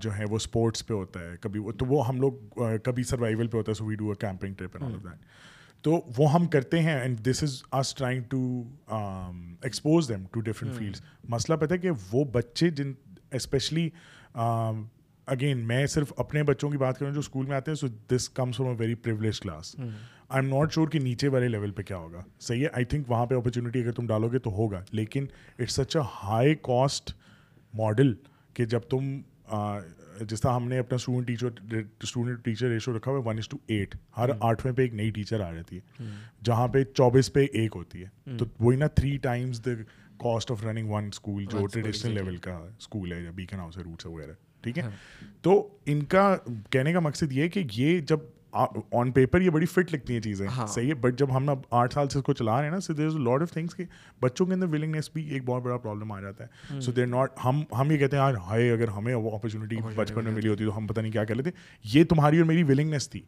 جو ہے وہ اسپورٹس پہ ہوتا ہے کبھی وہ تو وہ ہم لوگ کبھی سروائول پہ ہوتا ہے so we do a camping trip and all of that تو وہ ہم کرتے ہیں and this is us trying to expose them to different fields مسئلہ پتہ ہے کہ وہ بچے جن اسپیشلی اگین میں صرف اپنے بچوں کی بات کروں جو اسکول میں آتے ہیں so this comes from a very privilege class I am not sure کہ نیچے والے لیول پہ کیا ہوگا. صحیح ہے آئی تھنک وہاں پہ اپرچونیٹی اگر تم ڈالو گے تو ہوگا لیکن it's such a high cost model کہ جب تم جس طرح ہم نے اپنا student teacher student teacher ratio رکھا ہوا ہے ون از ٹو ایٹ ہر آٹھویں پہ ایک نئی ٹیچر آ جاتی ہے جہاں پہ چوبیس پہ ایک ہوتی ہے۔ تو وہی نا three times the cost of running one school جو ٹریڈیشنل لیول کا اسکول ہے یا بیکن ہاؤس ہے روٹس وغیرہ ٹھیک ہے؟ تو ان کا کہنے کا مقصد یہ ہے کہ یہ جب آن پیپر یہ بڑی فٹ لگتی ہیں چیزیں صحیح ہے بٹ جب ہم آٹھ سال سے اس کو چلا رہے ہیں نا so there is lot of things کہ بچوں کے اندر ولنگنیس بھی ایک بہت بڑا پرابلم آ جاتا ہے۔ سو دیر ناٹ ہم ہم یہ کہتے ہیں یار ہائے اگر ہمیں وہ اپرچونیٹی بچپن میں ملی ہوتی تو ہم پتہ نہیں کیا کر لیتے۔ یہ تمہاری اور میری ولنگنیس تھی۔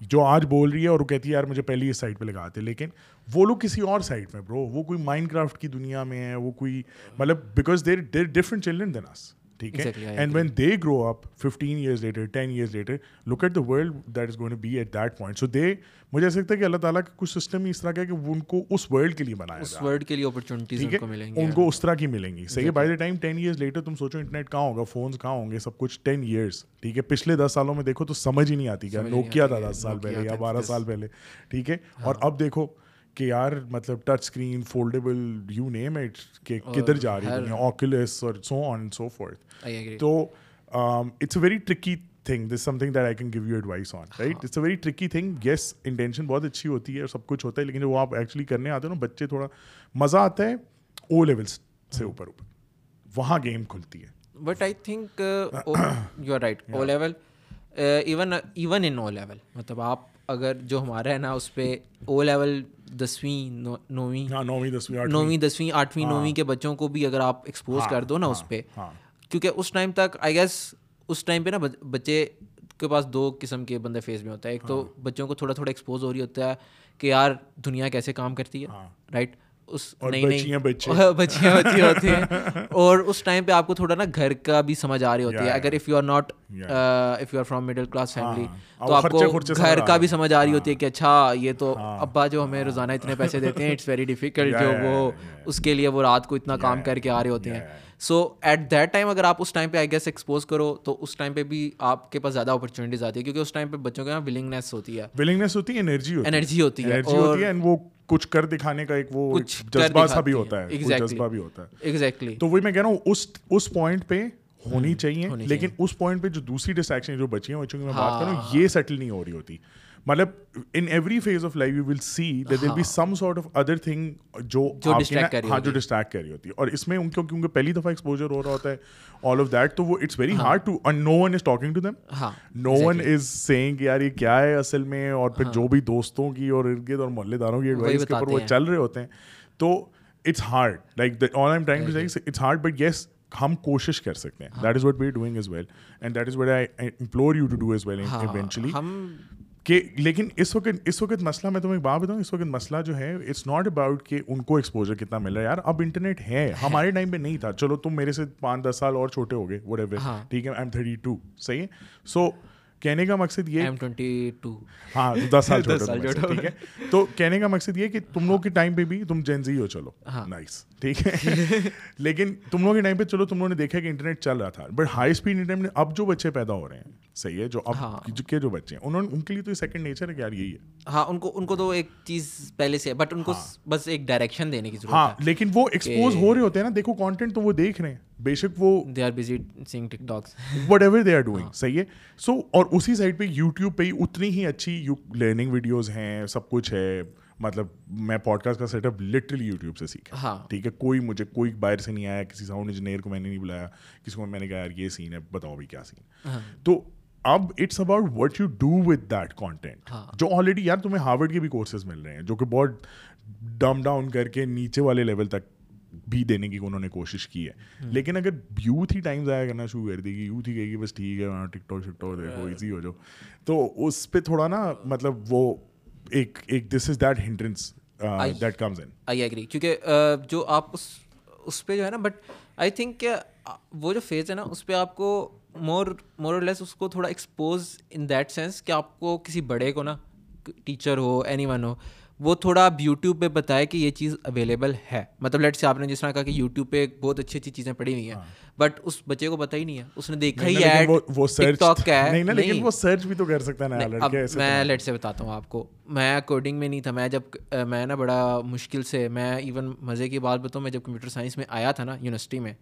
جو آج بول رہی ہے اور وہ کہتی ہے یار مجھے پہلے اس سائڈ پہ لگاتے لیکن وہ لوگ کسی اور سائڈ میں برو وہ کوئی مائنڈ کرافٹ کی دنیا میں ہے وہ کوئی مطلب because they're they're different children than us ٹھیک ہے؟ And when they grow up fifteen years later ten years later look at the world that is going be at that point so they مجھے ایسا لگتا ہے کہ اللہ تعالیٰ کا کچھ سسٹم ہی اس طرح کا ہے کہ وہ ان کو اس ورلڈ کے لیے بنایا اس ورلڈ کے لیے اپرچونیٹیز ان کو ملیں گی ان کو اس طرح کی ملیں گی۔ صحیح ہے؟ By the time ten years later تم سوچو انٹرنیٹ کہاں ہوگا؟ فونس کہاں ہوں گے؟ سب کچھ ٹین ایئرس ٹھیک ہے؟ پچھلے دس سالوں میں دیکھو تو سمجھ ہی نہیں آتی کیا نوکیا تھا دس سال پہلے یا بارہ سال پہلے۔ ٹھیک ہے؟ اور اب دیکھو کہ یار مطلب touch screen foldable you name it کہ کدھر جا رہی ہے آکولس اور سو آن سو فورتھ تو it's a very tricky thing this something that I can give you advice on right it's a very tricky thing yes intention بہت اچھی ہوتی ہے اور سب کچھ ہوتا ہے لیکن جب وہ آپ ایکچولی کرنے آتے ہو نا بچے تھوڑا مزہ آتا ہے او لیولس سے اوپر اوپر۔ وہاں گیم کھلتی ہے۔ But I think you are right O level even even in O level مطلب آپ اگر جو ہمارا ہے نا اس پہ او لیول دسویں نویں نویں دسویں نویں دسویں آٹھویں نویں کے بچوں کو بھی اگر آپ ایکسپوز کر دو نا اس پہ کیونکہ اس ٹائم تک آئی گیس اس ٹائم پہ نا بچے کے پاس دو قسم کے بندے فیس میں ہوتا ہے ایک تو بچوں کو تھوڑا تھوڑا ایکسپوز ہو رہی ہوتا ہے کہ یار دنیا کیسے کام کرتی ہے رائٹ اس نئی نئی بچیاں بچی ہوتی ہیں۔ اور اس ٹائم پہ آپ کو تھوڑا نا گھر کا بھی سمجھ آ رہی ہوتی ہے۔ اگر if you are not if you are from middle class family تو آپ کو گھر کا بھی سمجھ آ رہی ہوتی ہے کہ اچھا یہ تو ابا جو ہمیں روزانہ اتنے پیسے دیتے ہیں اٹس ویری ڈیفیکلٹ جو وہ اس کے لیے وہ رات کو اتنا کام کر کے آ رہے ہوتے ہیں۔ سو ایٹ دیٹ ٹائم اگر آپ اس ٹائم پہ آئی گیس ایکسپوز کرو تو اس ٹائم پہ بھی آپ کے پاس زیادہ اپرچونیٹیز آتی ہے کیونکہ اس ٹائم پہ بچوں کے یہاں ولنگنیس ہوتی ہے۔ ولنگنیس ہوتی ہے انرجی ہوتی ہے۔ انرجی ہوتی ہے اور وہ کچھ کر دکھانے کا ایک وہ جذبہ سا بھی ہوتا ہے جذبہ بھی ہوتا ہے۔ ایگزیکٹلی تو وہی میں کہہ رہا ہوں اس اس پوائنٹ پہ ہونی چاہیے لیکن اس پوائنٹ پہ جو دوسری ڈسٹریکشن جو بچی ہیں بچوں کی میں بات کروں یہ سیٹل نہیں ہو رہی ہوتی۔ مطلب in every phase of life you will see that will be some sort of other thing جو ہاں جو ڈسٹریکٹ کر رہی ہوتی ہے۔ اور اس میں ان کو کیونکہ پہلی دفعہ ایکسپوجر ہو رہا ہوتا ہے آل آف دیٹ تو وہ it's very hard to no one is talking to them no one is seeing یار یہ کیا ہے اصل میں؟ اور پھر جو بھی دوستوں کی اور ارد گرد اور محلے داروں کی ایڈوائس کے اوپر وہ چل رہے ہوتے ہیں۔ تو it's hard like all am trying to it's hard but yes ہم کوشش کر سکتے ہیں۔ That is what we doing is well and that is what I implore you to do is well eventually کہ لیکن اس وقت اس وقت مسئلہ میں تمہیں بات بتاؤں اس وقت مسئلہ جو ہے اٹس ناٹ اباؤٹ کہ ان کو ایکسپوجر کتنا مل رہا ہے۔ یار اب انٹرنیٹ ہے۔ ہمارے ٹائم پہ نہیں تھا۔ چلو تم میرے سے پانچ دس سال اور چھوٹے ہو گئے وٹ ایور ٹھیک ہے آئی ایم تھرٹی ٹو صحیح ہے؟ سو کہنے کا مقصد یہ ہاں دس سال ٹھیک ہے؟ تو کہنے کا مقصد یہ کہ تم لوگ کے ٹائم پہ بھی تم جینزی ہو چلو۔ ہاں۔ نائس ٹھیک ہے؟ لیکن تم لوگ کے ٹائم پہ چلو تم لوگوں نے دیکھا کہ انٹرنیٹ چل رہا تھا۔ بٹ ہائی اسپیڈ انٹرنیٹ اب جو بچے پیدا ہو رہے ہیں صحیح ہے؟ جو اب ہاں۔ کے جو بچے ہیں انہوں نے ان کے لیے تو سیکنڈ نیچر ہے کہ یار یہی ہے۔ ہاں ان کو ان کو تو ایک چیز پہلے سے ہے بٹ ان کو بس ایک ڈائریکشن دینے کی ضرورت ہاں لیکن وہ ایکسپوز ہو رہے ہوتے ہیں نا دیکھو کانٹینٹ تو وہ دیکھ رہے ہیں۔ بے شک وہ they are busy sing TikToks whatever they are doing صحیح ہے؟ سو اور اسی سائڈ پہ یوٹیوب پہ ہی اتنی ہی اچھی لرننگ ویڈیوز ہیں سب کچھ ہے۔ مطلب میں پوڈ کاسٹ کا سیٹ اپ لٹرلی یوٹیوب سے سیکھا۔ ہاں۔ ٹھیک ہے؟ کوئی مجھے کوئی باہر سے نہیں آیا کسی ساؤنڈ انجینئر کو میں نے نہیں بلایا کسی کو میں نے کہا یار یہ سین ہے بتاؤ بھی کیا سین تو اب it's about what you do with that content جو آلریڈی یار تمہیں ہارورڈ کے بھی کورسز مل رہے ہیں جو کہ بہت ڈم ڈاؤن کر کے نیچے والے لیول تک بھی دینے کی انہوں نے کوشش کی ہے۔ لیکن اگر یوتھ ہی ٹائم ضائع کرنا شروع کر دے گی یوتھ ہی کہے گی بس ٹھیک ہے وہاں ٹک ٹاک شک ٹاک دیکھو ایزی ہو جاؤ۔ تو اس پہ تھوڑا نا مطلب وہ ایک ایک this is that hindrance that comes in I agree کیونکہ جو آپ اس اس پہ جو ہے نا بٹ آئی تھنک کہ وہ جو فیز ہے نا اس پہ آپ کو مور مور اور لیس اس کو تھوڑا ایکسپوز ان دیٹ سینس کہ آپ کو کسی بڑے کو نا ٹیچر ہو اینی ون ہو وہ تھوڑا آپ یوٹیوب پہ بتائے کہ یہ چیز اویلیبل ہے۔ مطلب لیٹ سے آپ نے جس طرح کہا کہ یوٹیوب پہ بہت اچھی اچھی چیزیں پڑھی ہوئی ہیں بٹ اس بچے کو پتہ ہی نہیں ہے۔ اس نے دیکھا ہی ایڈ وہ کا ہے نہیں لیکن وہ سرچ بھی تو کر سکتا ہے اب میں لیٹ سے بتاتا ہوں آپ کو۔ میں کوڈنگ میں نہیں تھا میں جب میں نا بڑا مشکل سے میں ایون مزے کی بات بتاؤں میں جب کمپیوٹر سائنس میں آیا تھا نا یونیورسٹی میں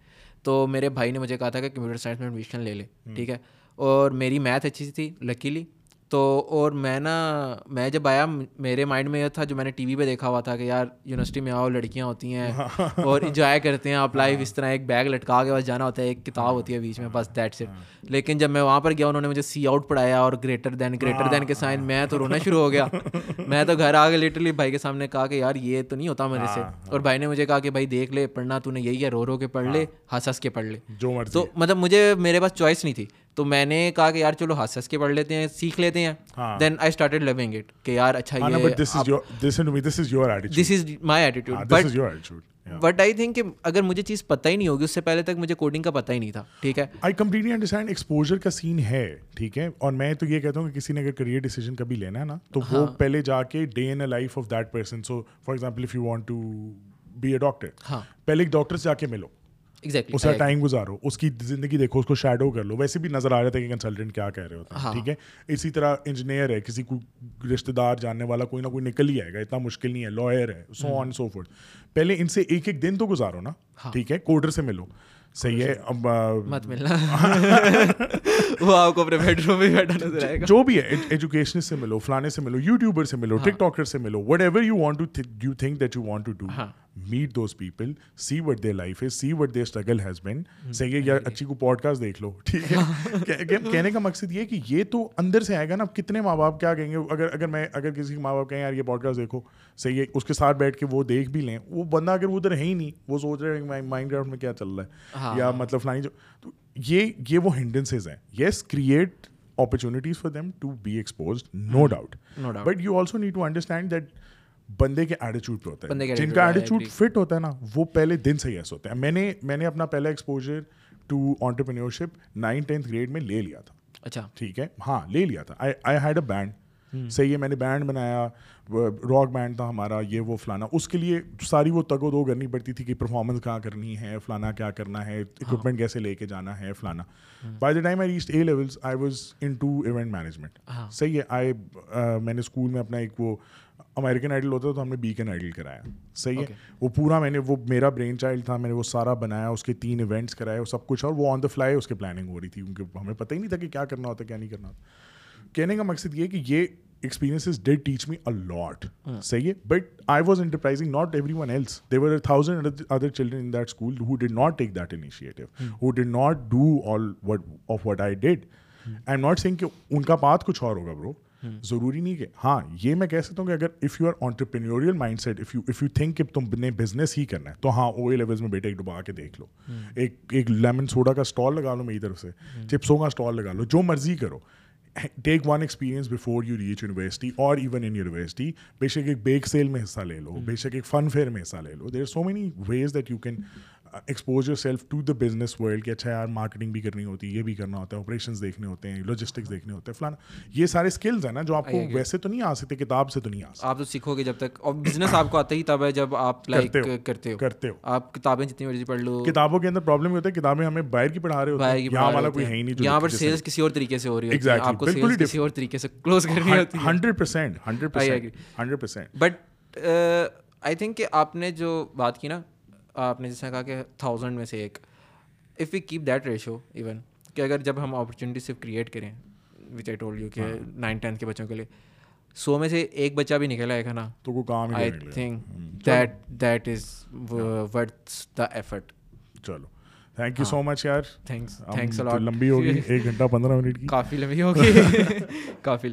تو میرے بھائی نے مجھے کہا تھا کہ کمپیوٹر سائنس میں ایڈمیشن لے لے ٹھیک ہے۔ اور میری میتھ اچھی تھی لکیلی تو اور میں نا میں جب آیا میرے مائنڈ میں یہ تھا جو میں نے ٹی وی پہ دیکھا ہوا تھا کہ یار یونیورسٹی میں آؤ لڑکیاں ہوتی ہیں اور انجوائے کرتے ہیں آپ لائف اس طرح ایک بیگ لٹکا کے بس جانا ہوتا ہے ایک کتاب ہوتی ہے بیچ میں بس دیٹ سے لیکن جب میں وہاں پر گیا انہوں نے مجھے سی آؤٹ پڑھایا اور گریٹر دین گریٹر دین کے سائن میں تو رونا شروع ہو گیا۔ میں تو گھر آ کے لٹرلی بھائی کے سامنے کہا کہ یار یہ تو نہیں ہوتا میرے سے۔ اور بھائی نے مجھے کہا کہ بھائی دیکھ لے پڑھنا تو نے یہی ہے رو رو کے پڑھ لے ہنس ہنس کے پڑھ لے۔ تو مطلب مجھے میرے پاس چوائس نہیں تھی۔ تو میں نے کہا کہ یار چلو ہنس ہنس کے پڑھ لیتے ہیں سیکھ لیتے ہیں۔ دین آئی اسٹارٹیڈ لونگ اٹ کہ یار اچھا this is my attitude but I think کہ اگر مجھے چیز پتہ ہی نہیں ہوگی اس سے پہلے تک مجھے کوڈنگ کا پتہ ہی نہیں تھا ٹھیک ہے؟ آئی کمپلیٹلی انڈرسٹینڈ ایکسپوجر کا سین ہے ٹھیک ہے؟ اور میں تو یہ کہتا ہوں کہ کسی نے اگر کریئر ڈیسیجن کبھی لینا ہے نا تو وہ پہلے جا کے day in life of that person so for example if you want to be a doctor ہاں۔ پہلے ایک ڈاکٹر سے جا کے ملو۔ اس کا ٹائم گزارو اس کی زندگی دیکھو اس کو شیڈو کر لو۔ ویسے بھی نظر آ جاتا ہے کہ کنسلٹنٹ کیا کہہ رہے ہوتے ہیں ٹھیک ہے؟ اسی طرح انجینئر ہے کسی کو رشتے دار جاننے والا کوئی نہ کوئی نکل ہی آئے گا اتنا مشکل نہیں ہے لائر ہے سو آن سو فورڈ پہلے ان سے ایک ایک دن تو گزارو نا ٹھیک ہے؟ کوڈر سے ملو۔ صحیح ہے اب مت ملنا۔ وہ آپ کو اپنے بیڈ روم میں بیٹھا نظر آئے گا۔ جو بھی ہے ایجوکیشن سے ملو فلانے سے ملو یوٹیوبر سے ملو ٹک ٹاکر سے ملو whatever you want to you think that you want to do meet those people see what their life is see what their struggle has been صحیح ہے یا اچھی کو پوڈ کاسٹ دیکھ لو ٹھیک ہے کہنے کا مقصد یہ کہ یہ تو اندر سے آئے گا نا اب کتنے ماں باپ کیا کہیں گے اگر اگر میں اگر کسی کے ماں باپ کہیں یار یہ پوڈ کاسٹ دیکھو صحیح ہے اس کے ساتھ بیٹھ کے وہ دیکھ بھی لیں وہ بندہ اگر وہ ادھر ہے ہی نہیں وہ سوچ رہے ہیں مائنڈ گراؤنڈ میں کیا چل رہا ہے یا مطلب فلائنگ جو تو یہ یہ وہ ہنڈنسز ہیں yes create opportunities for them to be exposed no doubt but you also need to understand that بندے کے ایٹیچیوڈ پہ ہوتا ہے۔ جن کا ایٹیچیوڈ فٹ ہوتا ہے نا وہ پہلے دن سے ایسا ہوتا ہے میں نے میں نے اپنا پہلا exposure to entrepreneurship nine tenth grade میں لے لیا تھا۔ اچھا۔ ٹھیک ہے؟ ہاں لے لیا تھا۔ آئی ہیڈ اے بینڈ صحیح ہے میں نے بینڈ بنایا۔ راک بینڈ تھا ہمارا یہ وہ فلانا۔ اس کے لیے ساری وہ تگ و دو کرنی پڑتی تھی کہ پرفارمنس کہاں کرنی ہے فلانا کیا کرنا ہے اکوپمنٹ کیسے لے کے جانا ہے فلانا۔ By the time I reach A levels I was into event management صحیح ہے آئی میں نے اسکول میں اپنا ایک وہ امیریکن آئیڈل ہوتا تو ہم نے بیکن آئیڈل کرایا صحیح ہے وہ پورا میں نے وہ میرا برین چائلڈ تھا میں نے وہ سارا بنایا اس کے تین ایونٹس کرائے وہ سب کچھ اور وہ آن دا فلائی اس کے پلاننگ ہو رہی تھی کیونکہ ہمیں پتہ ہی نہیں تھا کہ کیا کرنا ہوتا کیا نہیں کرنا ہوتا کہنے کا مقصد یہ کہ یہ experiences did teach me a lot. Say it. But I was enterprising, not everyone else. There were a thousand other children in that school who did not take that initiative, who did not do all what of what I did. I'm not saying کہ ان کا path کچھ اور ہوگا برو ضروری نہیں کہ ہاں یہ میں کہہ سکتا ہوں کہ اگر if you are entrepreneurial mindset if you if you think کہ تم نے بزنس ہی کرنا ہے تو ہاں او اے لیولس میں بیٹے ایک ڈبا کے دیکھ لو۔ ایک ایک لیمن سوڈا کا اسٹال لگا لو میری طرف سے۔ چپسوں کا اسٹال لگا لو۔ جو مرضی کرو۔ Take one experience before you reach university اور ایون ان یونیورسٹی بے شک ایک بیک سیل میں حصہ لے لو۔ بے شک ایک فن فیئر میں حصہ لے لو۔ There are so many ways that you can expose yourself to the business world کہ اچھا یار مارکیٹنگ بھی کرنی ہوتی ہے یہ بھی کرنا ہوتا ہے آپریشنس دیکھنے ہوتے ہیں لاجسٹکس دیکھنے ہوتے ہیں فلانا یہ سارے اسکلز ہیں نا جو آپ کو ویسے تو نہیں آ سکتے کتاب سے تو نہیں آ سکتے آپ تو سیکھو گے جب تک اور بزنس آپ کو آتا ہی تب ہے جب آپ لائک کرتے ہو کرتے ہو آپ کتابیں جتنی مرضی پڑھ لو کتابوں کے اندر پرابلم ہوتا ہے کتابیں ہمیں باہر کی پڑھا رہے ہوتے ہیں یہاں والا کوئی ہے ہی نہیں یہاں پر سیلس کسی اور طریقے سے ہو رہی ہے آپ کو سیلس کسی اور طریقے سے کلوز کرنی ہوتی ہے hundred percent hundred percent hundred percent but I think کہ آپ نے جو بات کی نا آپ نے جیسے کہا کہ تھاؤزنڈ میں سے ایک. If you keep that ratio even کہ اگر جب ہم اپرچونیٹی صرف کریٹ کریں وچ آئی ٹولڈ یو کہ نائن ٹینتھ کے بچوں کے لیے سو میں سے ایک بچہ بھی نکلا ہے نا تو وہ کام I think that that is worth the effort چلو. تھینک یو سو مچ یار تھینکس تھینکس لمبی ہوگی. ایک گھنٹہ پندرہ منٹ کی. کافی لمبی ہوگی. کافی